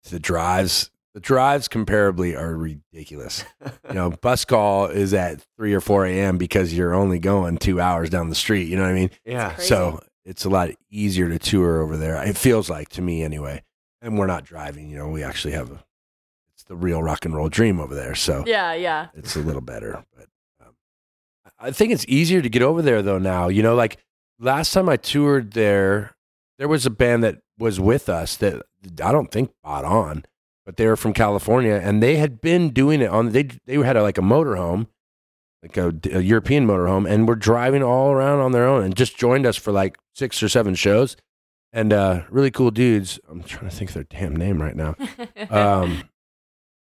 the drives, the drives comparably are ridiculous. You know, bus call is at three or four a.m. because you're only going two hours down the street. You know what I mean? Yeah. Crazy. So it's a lot easier to tour over there. It feels like to me anyway. And we're not driving. You know, we actually have a. It's the real rock and roll dream over there. So Yeah, yeah. it's a little better. But um, I think it's easier to get over there though now. You know, like last time I toured there, there was a band that was with us that I don't think bought on, but they were from California and they had been doing it on. They they had a, like a motorhome, like a, a European motorhome, and were driving all around on their own and just joined us for like six or seven shows. And uh, really cool dudes. I'm trying to think of their damn name right now. Um,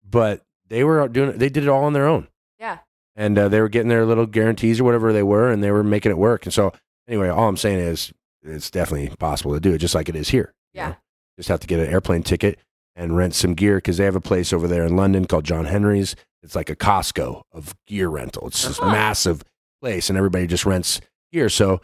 but they were doing it. They did it all on their own yeah. and uh, they were getting their little guarantees or whatever they were, and they were making it work. And so, anyway, all I'm saying is it's definitely possible to do it, just like it is here. you Yeah. know? just have to get an airplane ticket and rent some gear because they have a place over there in London called John Henry's. It's like a Costco of gear rental. It's this Uh-huh. massive place, and everybody just rents gear. So.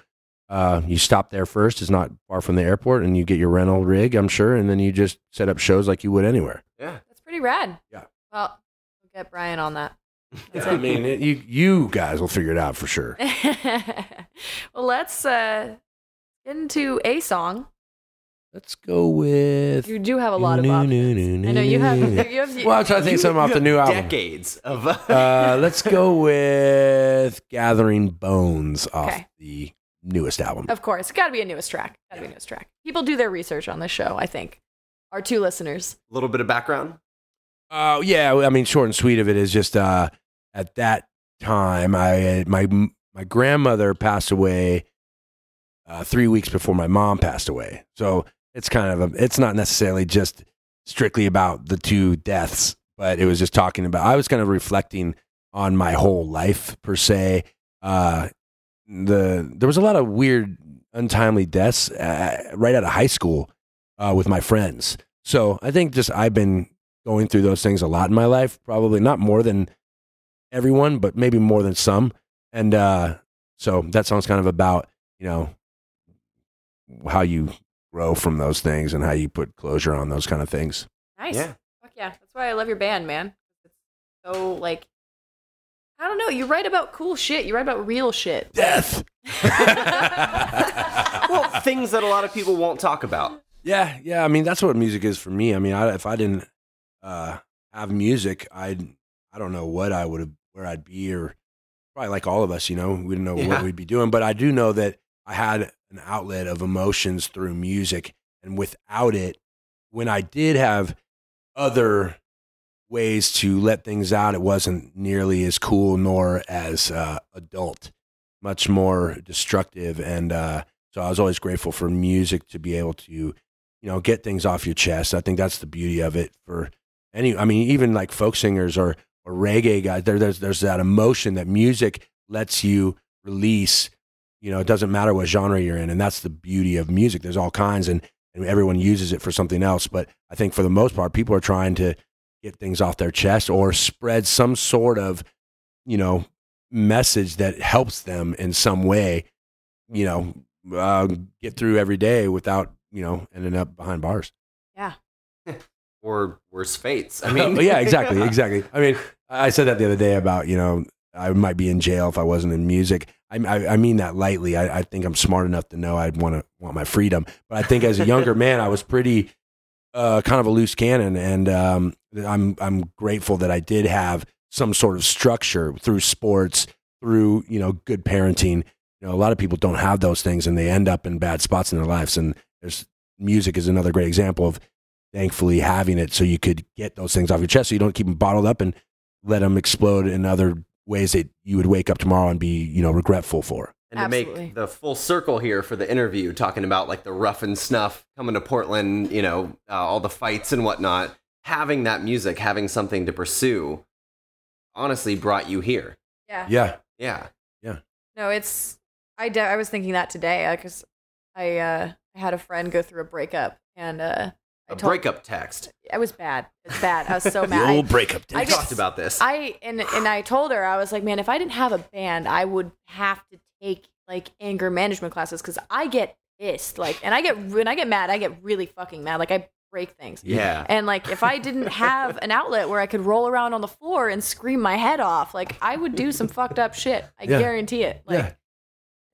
Uh, you stop there first. It's not far from the airport, and you get your rental rig, I'm sure, and then you just set up shows like you would anywhere. Yeah. That's pretty rad. Yeah. Well, we'll get Brian on that. That's I mean, it, you you guys will figure it out for sure. well, let's uh, get into a song. Let's go with You do have a lot of options. I know you have. You have Well, I'm trying to think You- something off the have new album. Decades of. Uh, let's go with Gathering Bones off Okay. the newest album. Of course, got to be a newest track. Got to be a newest track. People do their research on this show. I think our two listeners. A little bit of background. Oh yeah, I mean, short and sweet of it is just uh, at that time, I my my grandmother passed away uh, three weeks before my mom passed away. So it's kind of a, it's not necessarily just strictly about the two deaths, but it was just talking about. I was kind of reflecting on my whole life per se. Uh, the there was a lot of weird, untimely deaths uh, right out of high school uh, with my friends. So I think just I've been going through those things a lot in my life. Probably not more than everyone, but maybe more than some. And uh, so that song's kind of about you know how you grow from those things and how you put closure on those kind of things. Nice. Yeah. Fuck yeah. That's why I love your band, man. It's so like. I don't know. You write about cool shit. You write about real shit. Death. Well, things that a lot of people won't talk about. Yeah, yeah. I mean, that's what music is for me. I mean, I, if I didn't uh, have music, I'd I don't know what I would have where I'd be, or probably like all of us, you know, we didn't know Yeah. what we'd be doing. But I do know that I had an outlet of emotions through music, and without it, when I did have other ways to let things out, it wasn't nearly as cool nor as uh, adult, much more destructive. And uh, so I was always grateful for music to be able to, you know, get things off your chest. I think that's the beauty of it for any, I mean, even like folk singers or, or reggae guys, there, there's, there's that emotion that music lets you release, You know, it doesn't matter what genre you're in, and that's the beauty of music. There's all kinds, and and everyone uses it for something else. But I think for the most part, people are trying to get things off their chest or spread some sort of, you know, message that helps them in some way. You know, uh, get through every day without you know ending up behind bars. Yeah. or worse fates. I mean, Oh, yeah, exactly, exactly. I mean, I said that the other day about you know I might be in jail if I wasn't in music. I I, I mean that lightly. I, I think I'm smart enough to know I'd want to want my freedom. But I think as a younger man, I was pretty uh, kind of a loose cannon, and um, I'm I'm grateful that I did have some sort of structure through sports, through you know good parenting. You know, a lot of people don't have those things, and they end up in bad spots in their lives. And there's music is another great example of thankfully having it so you could get those things off your chest so you don't keep them bottled up and let them explode in other ways that you would wake up tomorrow and be you know regretful for And to Absolutely. make the full circle here for the interview, talking about like the rough and snuff coming to Portland, you know, uh, all the fights and whatnot, having that music, having something to pursue, honestly brought you here. Yeah. Yeah. yeah Yeah. No, it's I de- I was thinking that today because I uh I had a friend go through a breakup and uh I A told breakup text. it was bad. It's bad. I was so the mad. I- old breakup I We days. talked about this. I and and I told her I was like, man, if I didn't have a band, I would have to take like anger management classes because I get pissed, like, and I get when I get mad, I get really fucking mad, like I break things. yeah. And like, if I didn't have an outlet where I could roll around on the floor and scream my head off, like I would do some fucked up shit. I Yeah. guarantee it. Like, yeah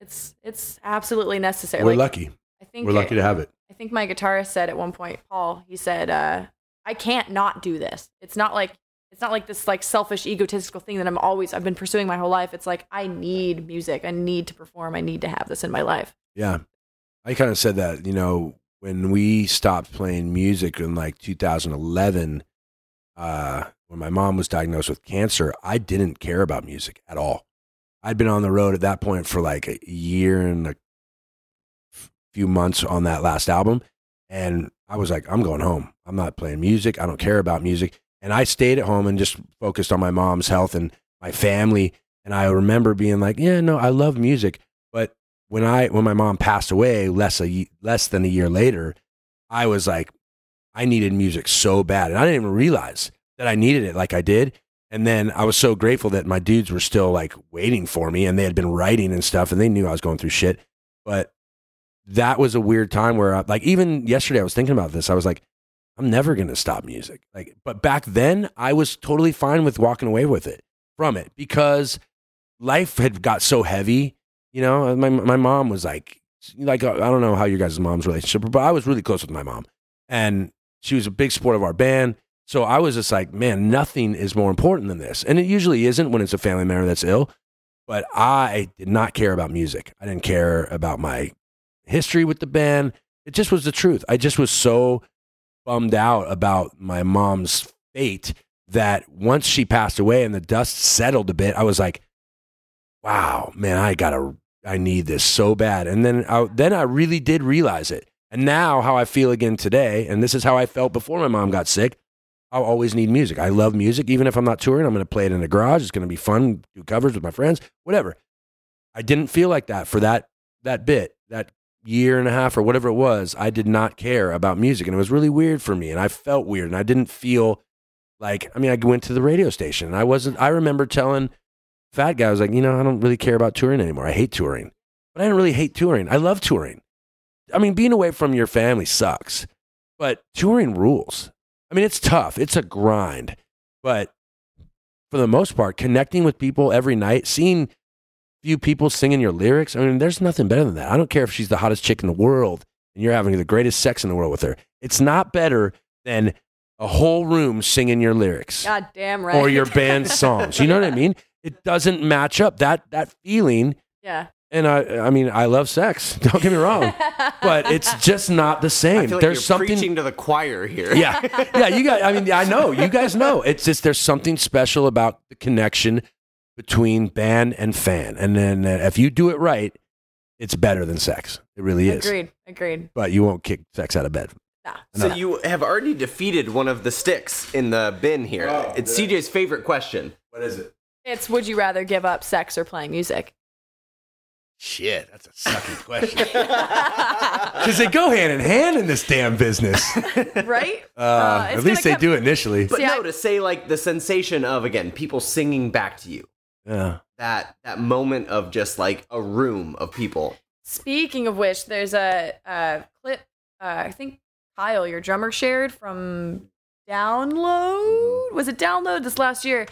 it's it's absolutely necessary. we're like, lucky I think we're lucky to have it I think my guitarist said at one point, Paul, he said, uh, I can't not do this. It's not like it's not like this like selfish egotistical thing that I'm always I've been pursuing my whole life. It's like I need music. I need to perform. I need to have this in my life. yeah i kind of said that you know when we stopped playing music in like 2011 uh when my mom was diagnosed with cancer i didn't care about music at all i'd been on the road at that point for like a year and a few months on that last album and i was like i'm going home. I'm not playing music. I don't care about music. And i stayed at home and just focused on my mom's health and my family and i remember being like yeah no i love music. But when i when my mom passed away less a less than a year later i was like i needed music so bad and i didn't even realize that i needed it like i did. And then i was so grateful that my dudes were still like waiting for me and they had been writing and stuff and they knew i was going through shit. But that was a weird time where I, like even yesterday i was thinking about this i was like i'm never going to stop music. Like but back then i was totally fine with walking away with it from it because life had got so heavy you know? Uh, my, my mom was like like uh, i don't know how your guys' mom's relationship but i was really close with my mom and she was a big support of our band so i was just like man nothing is more important than this. And it usually isn't when it's a family member that's ill but i did not care about music. I didn't care about my history with the band. It just was the truth. I just was so bummed out about my mom's fate that once she passed away and the dust settled a bit, I was like, wow, man, I gotta, I need this so bad. And then, I, then I really did realize it. And now, how I feel again today, and this is how I felt before my mom got sick. I'll always need music. I love music, even if I'm not touring. I'm going to play it in the garage. It's going to be fun. Do covers with my friends, whatever. I didn't feel like that for that that bit, that year and a half or whatever it was. I did not care about music, and it was really weird for me. And I felt weird, and I didn't feel like. I mean, I went to the radio station, and I wasn't. I remember telling Fat Guy, I was like, you know, I don't really care about touring anymore. I hate touring, but I didn't really hate touring. I love touring. I mean, being away from your family sucks, but touring rules. I mean, it's tough. It's a grind, but for the most part, connecting with people every night, seeing few people singing your lyrics. I mean, there's nothing better than that. I don't care if she's the hottest chick in the world and you're having the greatest sex in the world with her. It's not better than a whole room singing your lyrics God damn right. or your band's songs. You know what I mean? It doesn't match up that that feeling. Yeah. And I, I mean, I love sex. Don't get me wrong, but it's just not the I same. feel like There's you're something preaching to the choir here. yeah, yeah. You guys. I mean, I know you guys know. It's just there's something special about the connection between band and fan, and then uh, if you do it right, it's better than sex. It really is. Agreed. Agreed. But you won't kick sex out of bed. Nah. So No. you have already defeated one of the sticks in the bin here. Oh, it's good. CJ's favorite question. What is it? It's would you rather give up sex or playing music? Shit, that's a sucky question. Because they go hand in hand in this damn business. right? Uh, Uh, at least they gonna come- do initially. But See, no, I- to say like the sensation of again people singing back to you. Yeah. That that moment of just like a room of people. Speaking of which, there's a, a clip. Uh, I think Kyle, your drummer, shared from Download. Was it Download this last year?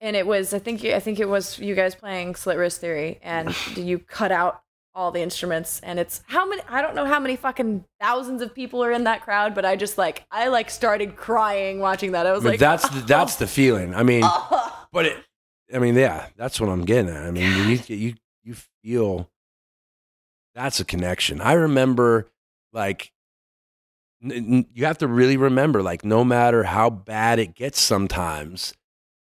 And it was, I think, I think it was you guys playing Slit Wrist Theory, and you cut out all the instruments. And it's how many? I don't know how many fucking thousands of people are in that crowd, but I just like, I like started crying watching that. I was But like, that's the, that's the feeling. I mean, oh. but it, I mean, yeah, that's what I'm getting at. I mean, you you you feel that's a connection. I remember like n- n- you have to really remember like no matter how bad it gets sometimes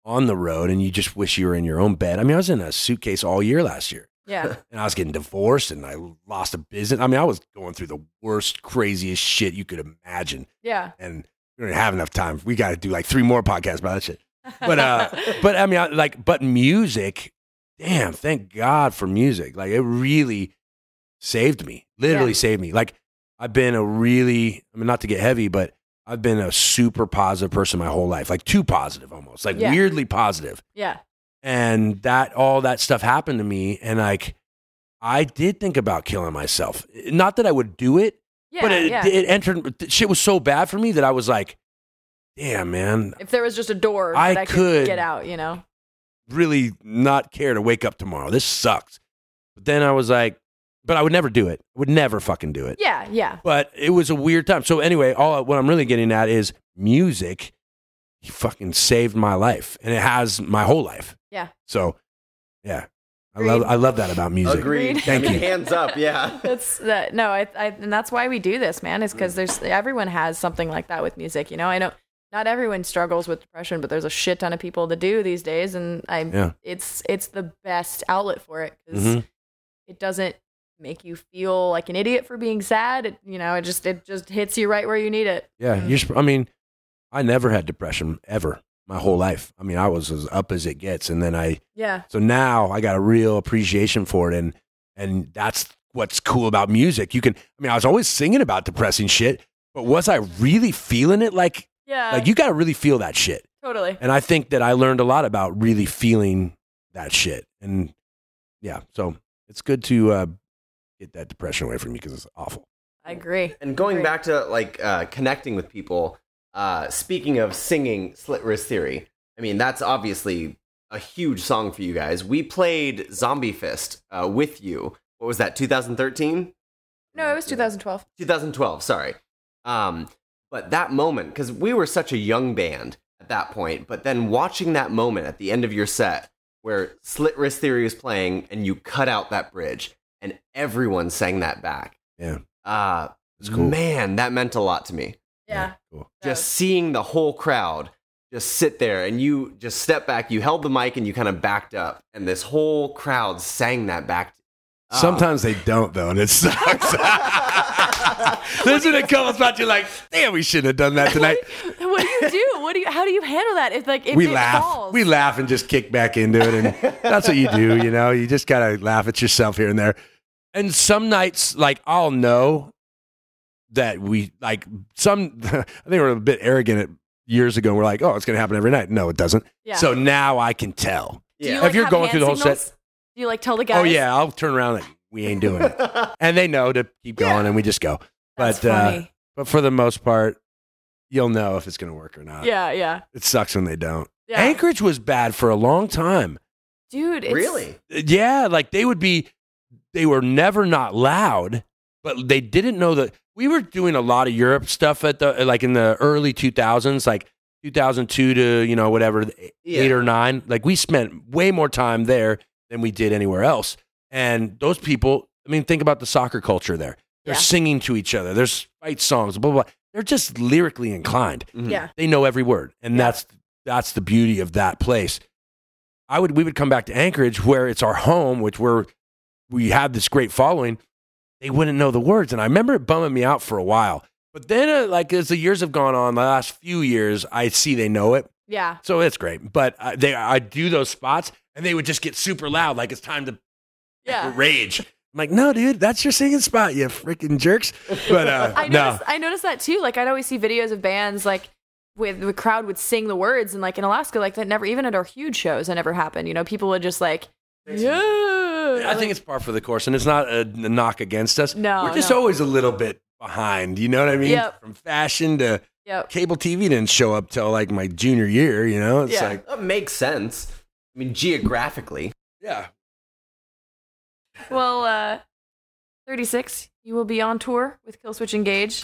on the road and you just wish you were in your own bed. I mean, I was in a suitcase all year last year. yeah, and I was getting divorced and I lost a business. I mean, I was going through the worst, craziest shit you could imagine. yeah. And we don't have enough time. We got to do like three more podcasts about that shit. But, uh, but I mean, I, like, but music, damn, thank God for music. Like, it really saved me, literally Yeah. saved me. Like, I've been a really, I mean, not to get heavy, but I've been a super positive person my whole life, like too positive almost, like Yeah. weirdly positive yeah, and that all that stuff happened to me and like i did think about killing myself not that i would do it yeah, but it, yeah. it entered shit was so bad for me that i was like damn man if there was just a door I that I could could- get out, you know. really not care to wake up tomorrow this sucks but then i was like but i would never do it would never fucking do it Yeah, yeah. but it was a weird time so anyway all what i'm really getting at is music fucking saved my life and it has my whole life Yeah. so yeah i love i love that about music Agreed. Thank you. Hands up, yeah. That's that. No, I, I, and that's why we do this, man. Is because there's everyone has something like that with music. You know, I know not everyone struggles with depression, but there's a shit ton of people that do these days, and I, Yeah. it's it's the best outlet for it because Mhm. it doesn't make you feel like an idiot for being sad. It, you know, it just it just hits you right where you need it. Yeah, you're. I mean, I never had depression ever my whole life. I mean, I was as up as it gets, and then I. Yeah, So now I got a real appreciation for it, and and that's what's cool about music. You can. I mean, I was always singing about depressing shit, but was I really feeling it? Like, yeah, like you got to really feel that shit. totally. And I think that I learned a lot about really feeling that shit, and yeah, so it's good to uh, get that depression away from you because it's awful. I agree. And going Agree. back to like uh, connecting with people, uh, speaking of singing Slit Wrist Theory, I mean, that's obviously a huge song for you guys. We played Zombie Fist uh, with you. What was that, 2013? No, it was 2012. 2012, sorry. Um, but that moment, because we were such a young band at that point, but then watching that moment at the end of your set where Slit Wrist Theory was playing and you cut out that bridge and everyone sang that back. Yeah, Uh, cool. Man, that meant a lot to me. Yeah, cool. Just seeing the whole crowd just sit there and you just step back, you held the mic and you kind of backed up, and this whole crowd sang that back. Ah. Sometimes they don't though, and it sucks. There's when it comes about you're like, damn, we shouldn't have done that tonight. what do you do? What do you? How do you handle that? If like if we it laugh, falls? we laugh, and just kick back into it, and that's what you do. You know, you just gotta laugh at yourself here and there. And some nights, like I'll know that we like some. I think we're a bit arrogant at years ago. And We're like, oh, it's gonna happen every night. No, it doesn't. Yeah. So now I can tell. Do you, like, If you're going through the whole signals? set- you like tell the guys? Oh yeah, I'll turn around like we ain't doing it, and they know to keep going, and we just go. That's but uh, funny. but for the most part, you'll know if it's going to work or not. yeah, yeah, It sucks when they don't. yeah. Anchorage was bad for a long time. dude. It's, really? Yeah, like they would be, they were never not loud, but they didn't know that we were doing a lot of Europe stuff at the like in the early 2000s, like 2002 to you know whatever Yeah. eight or nine. Like we spent way more time there than we did anywhere else. And those people, I mean, think about the soccer culture there. They're Yeah. singing to each other. There's fight songs, blah blah. blah. They're just lyrically inclined. Mhm. Yeah, They know every word, and Yeah. that's that's the beauty of that place. I would we would come back to Anchorage where it's our home, which we're we have this great following. They wouldn't know the words, and I remember it bumming me out for a while. But then, uh, like as the years have gone on, the last few years, I see they know it, yeah, so it's great. But uh, they, I do those spots, and they would just get super loud, like it's time to Yeah. rage. I'm like, no, dude, that's your singing spot, you freaking jerks. But uh, I no, noticed, I noticed that too. Like I'd always see videos of bands like with the crowd would sing the words, and like in Alaska, like that never even at our huge shows, that never happened. You know, people would just like, yeah. I think it's par for the course, and it's not a, a knock against us. No, we're just no. always a little bit behind. You know what I mean? Yep. From fashion to Yep. cable TV didn't show up till like my junior year. You know, it's Yeah. like, That makes sense. I mean, geographically. yeah, Well, uh, 36, you will be on tour with Killswitch Engage.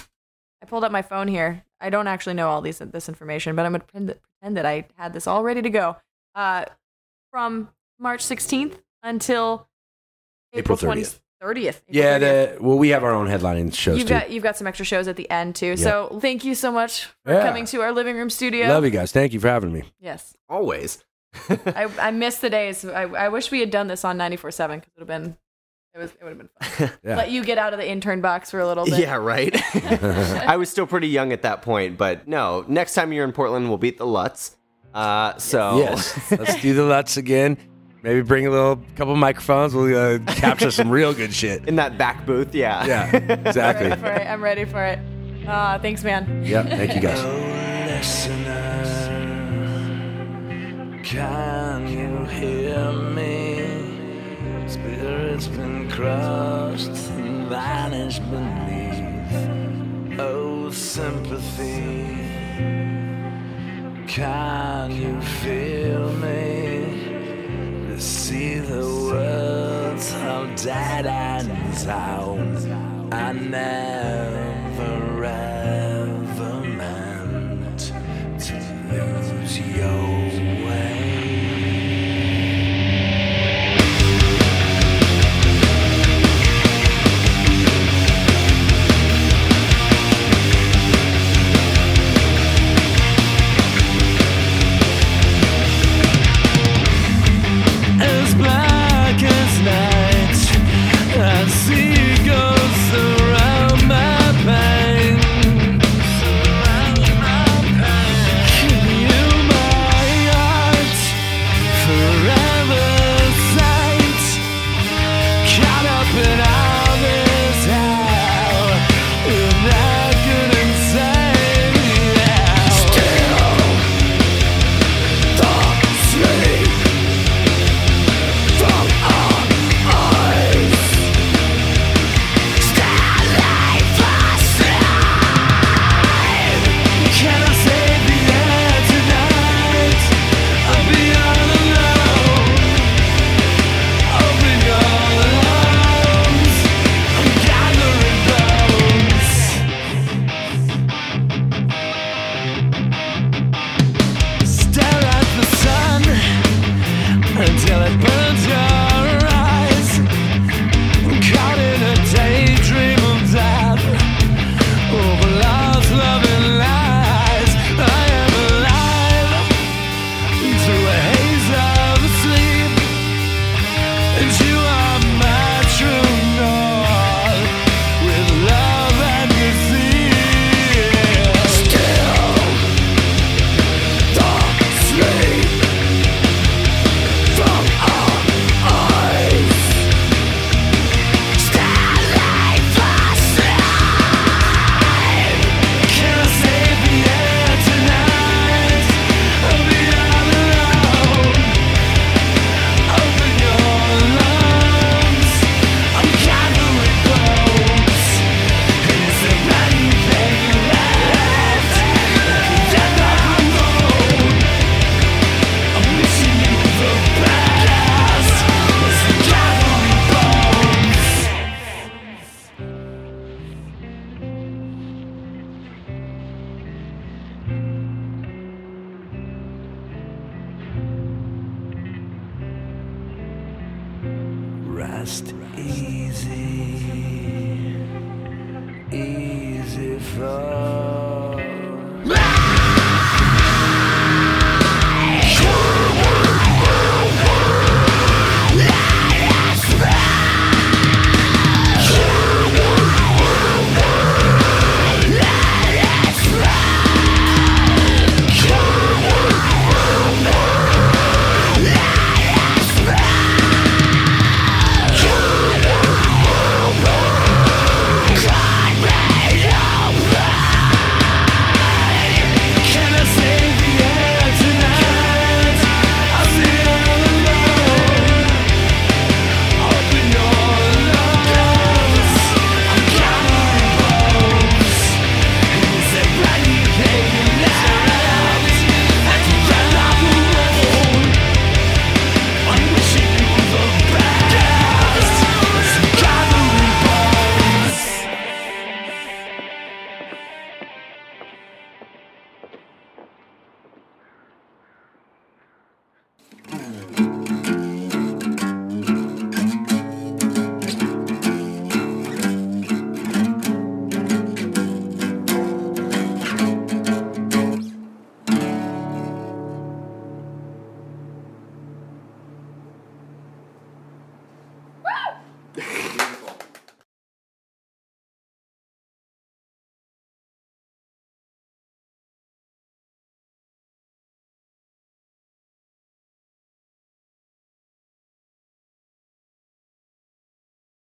I pulled up my phone here. I don't actually know all these this information, but I'm going to pretend that, pretend that I had this all ready to go. Uh, from March 16th until April April 30th. 30th. April yeah. 30th. The well, we have our own headlining shows You've too. got you've got some extra shows at the end too. So thank you so much for Yeah. coming to our living room studio. Love you guys. Thank you for having me. Yes, Always. I, I miss the days. I, I wish we had done this on 94.7 because it would have been it was it would have been fun. Yeah. Let you get out of the intern box for a little bit. Yeah, right. I was still pretty young at that point, but no. Next time you're in Portland, we'll beat the Lutz. Uh, so Yes, let's do the Lutz again. Maybe bring a little couple microphones. We'll uh, capture some real good shit. in that back booth, yeah. Yeah, Exactly. I'm ready exactly. for it. I'm ready for it. Ah, thanks, man. Yeah, thank you guys. Can you hear me? Spirit's been crushed and vanished beneath. Oh, sympathy, can you feel me? See the words how dead ends out. I never ever meant to lose your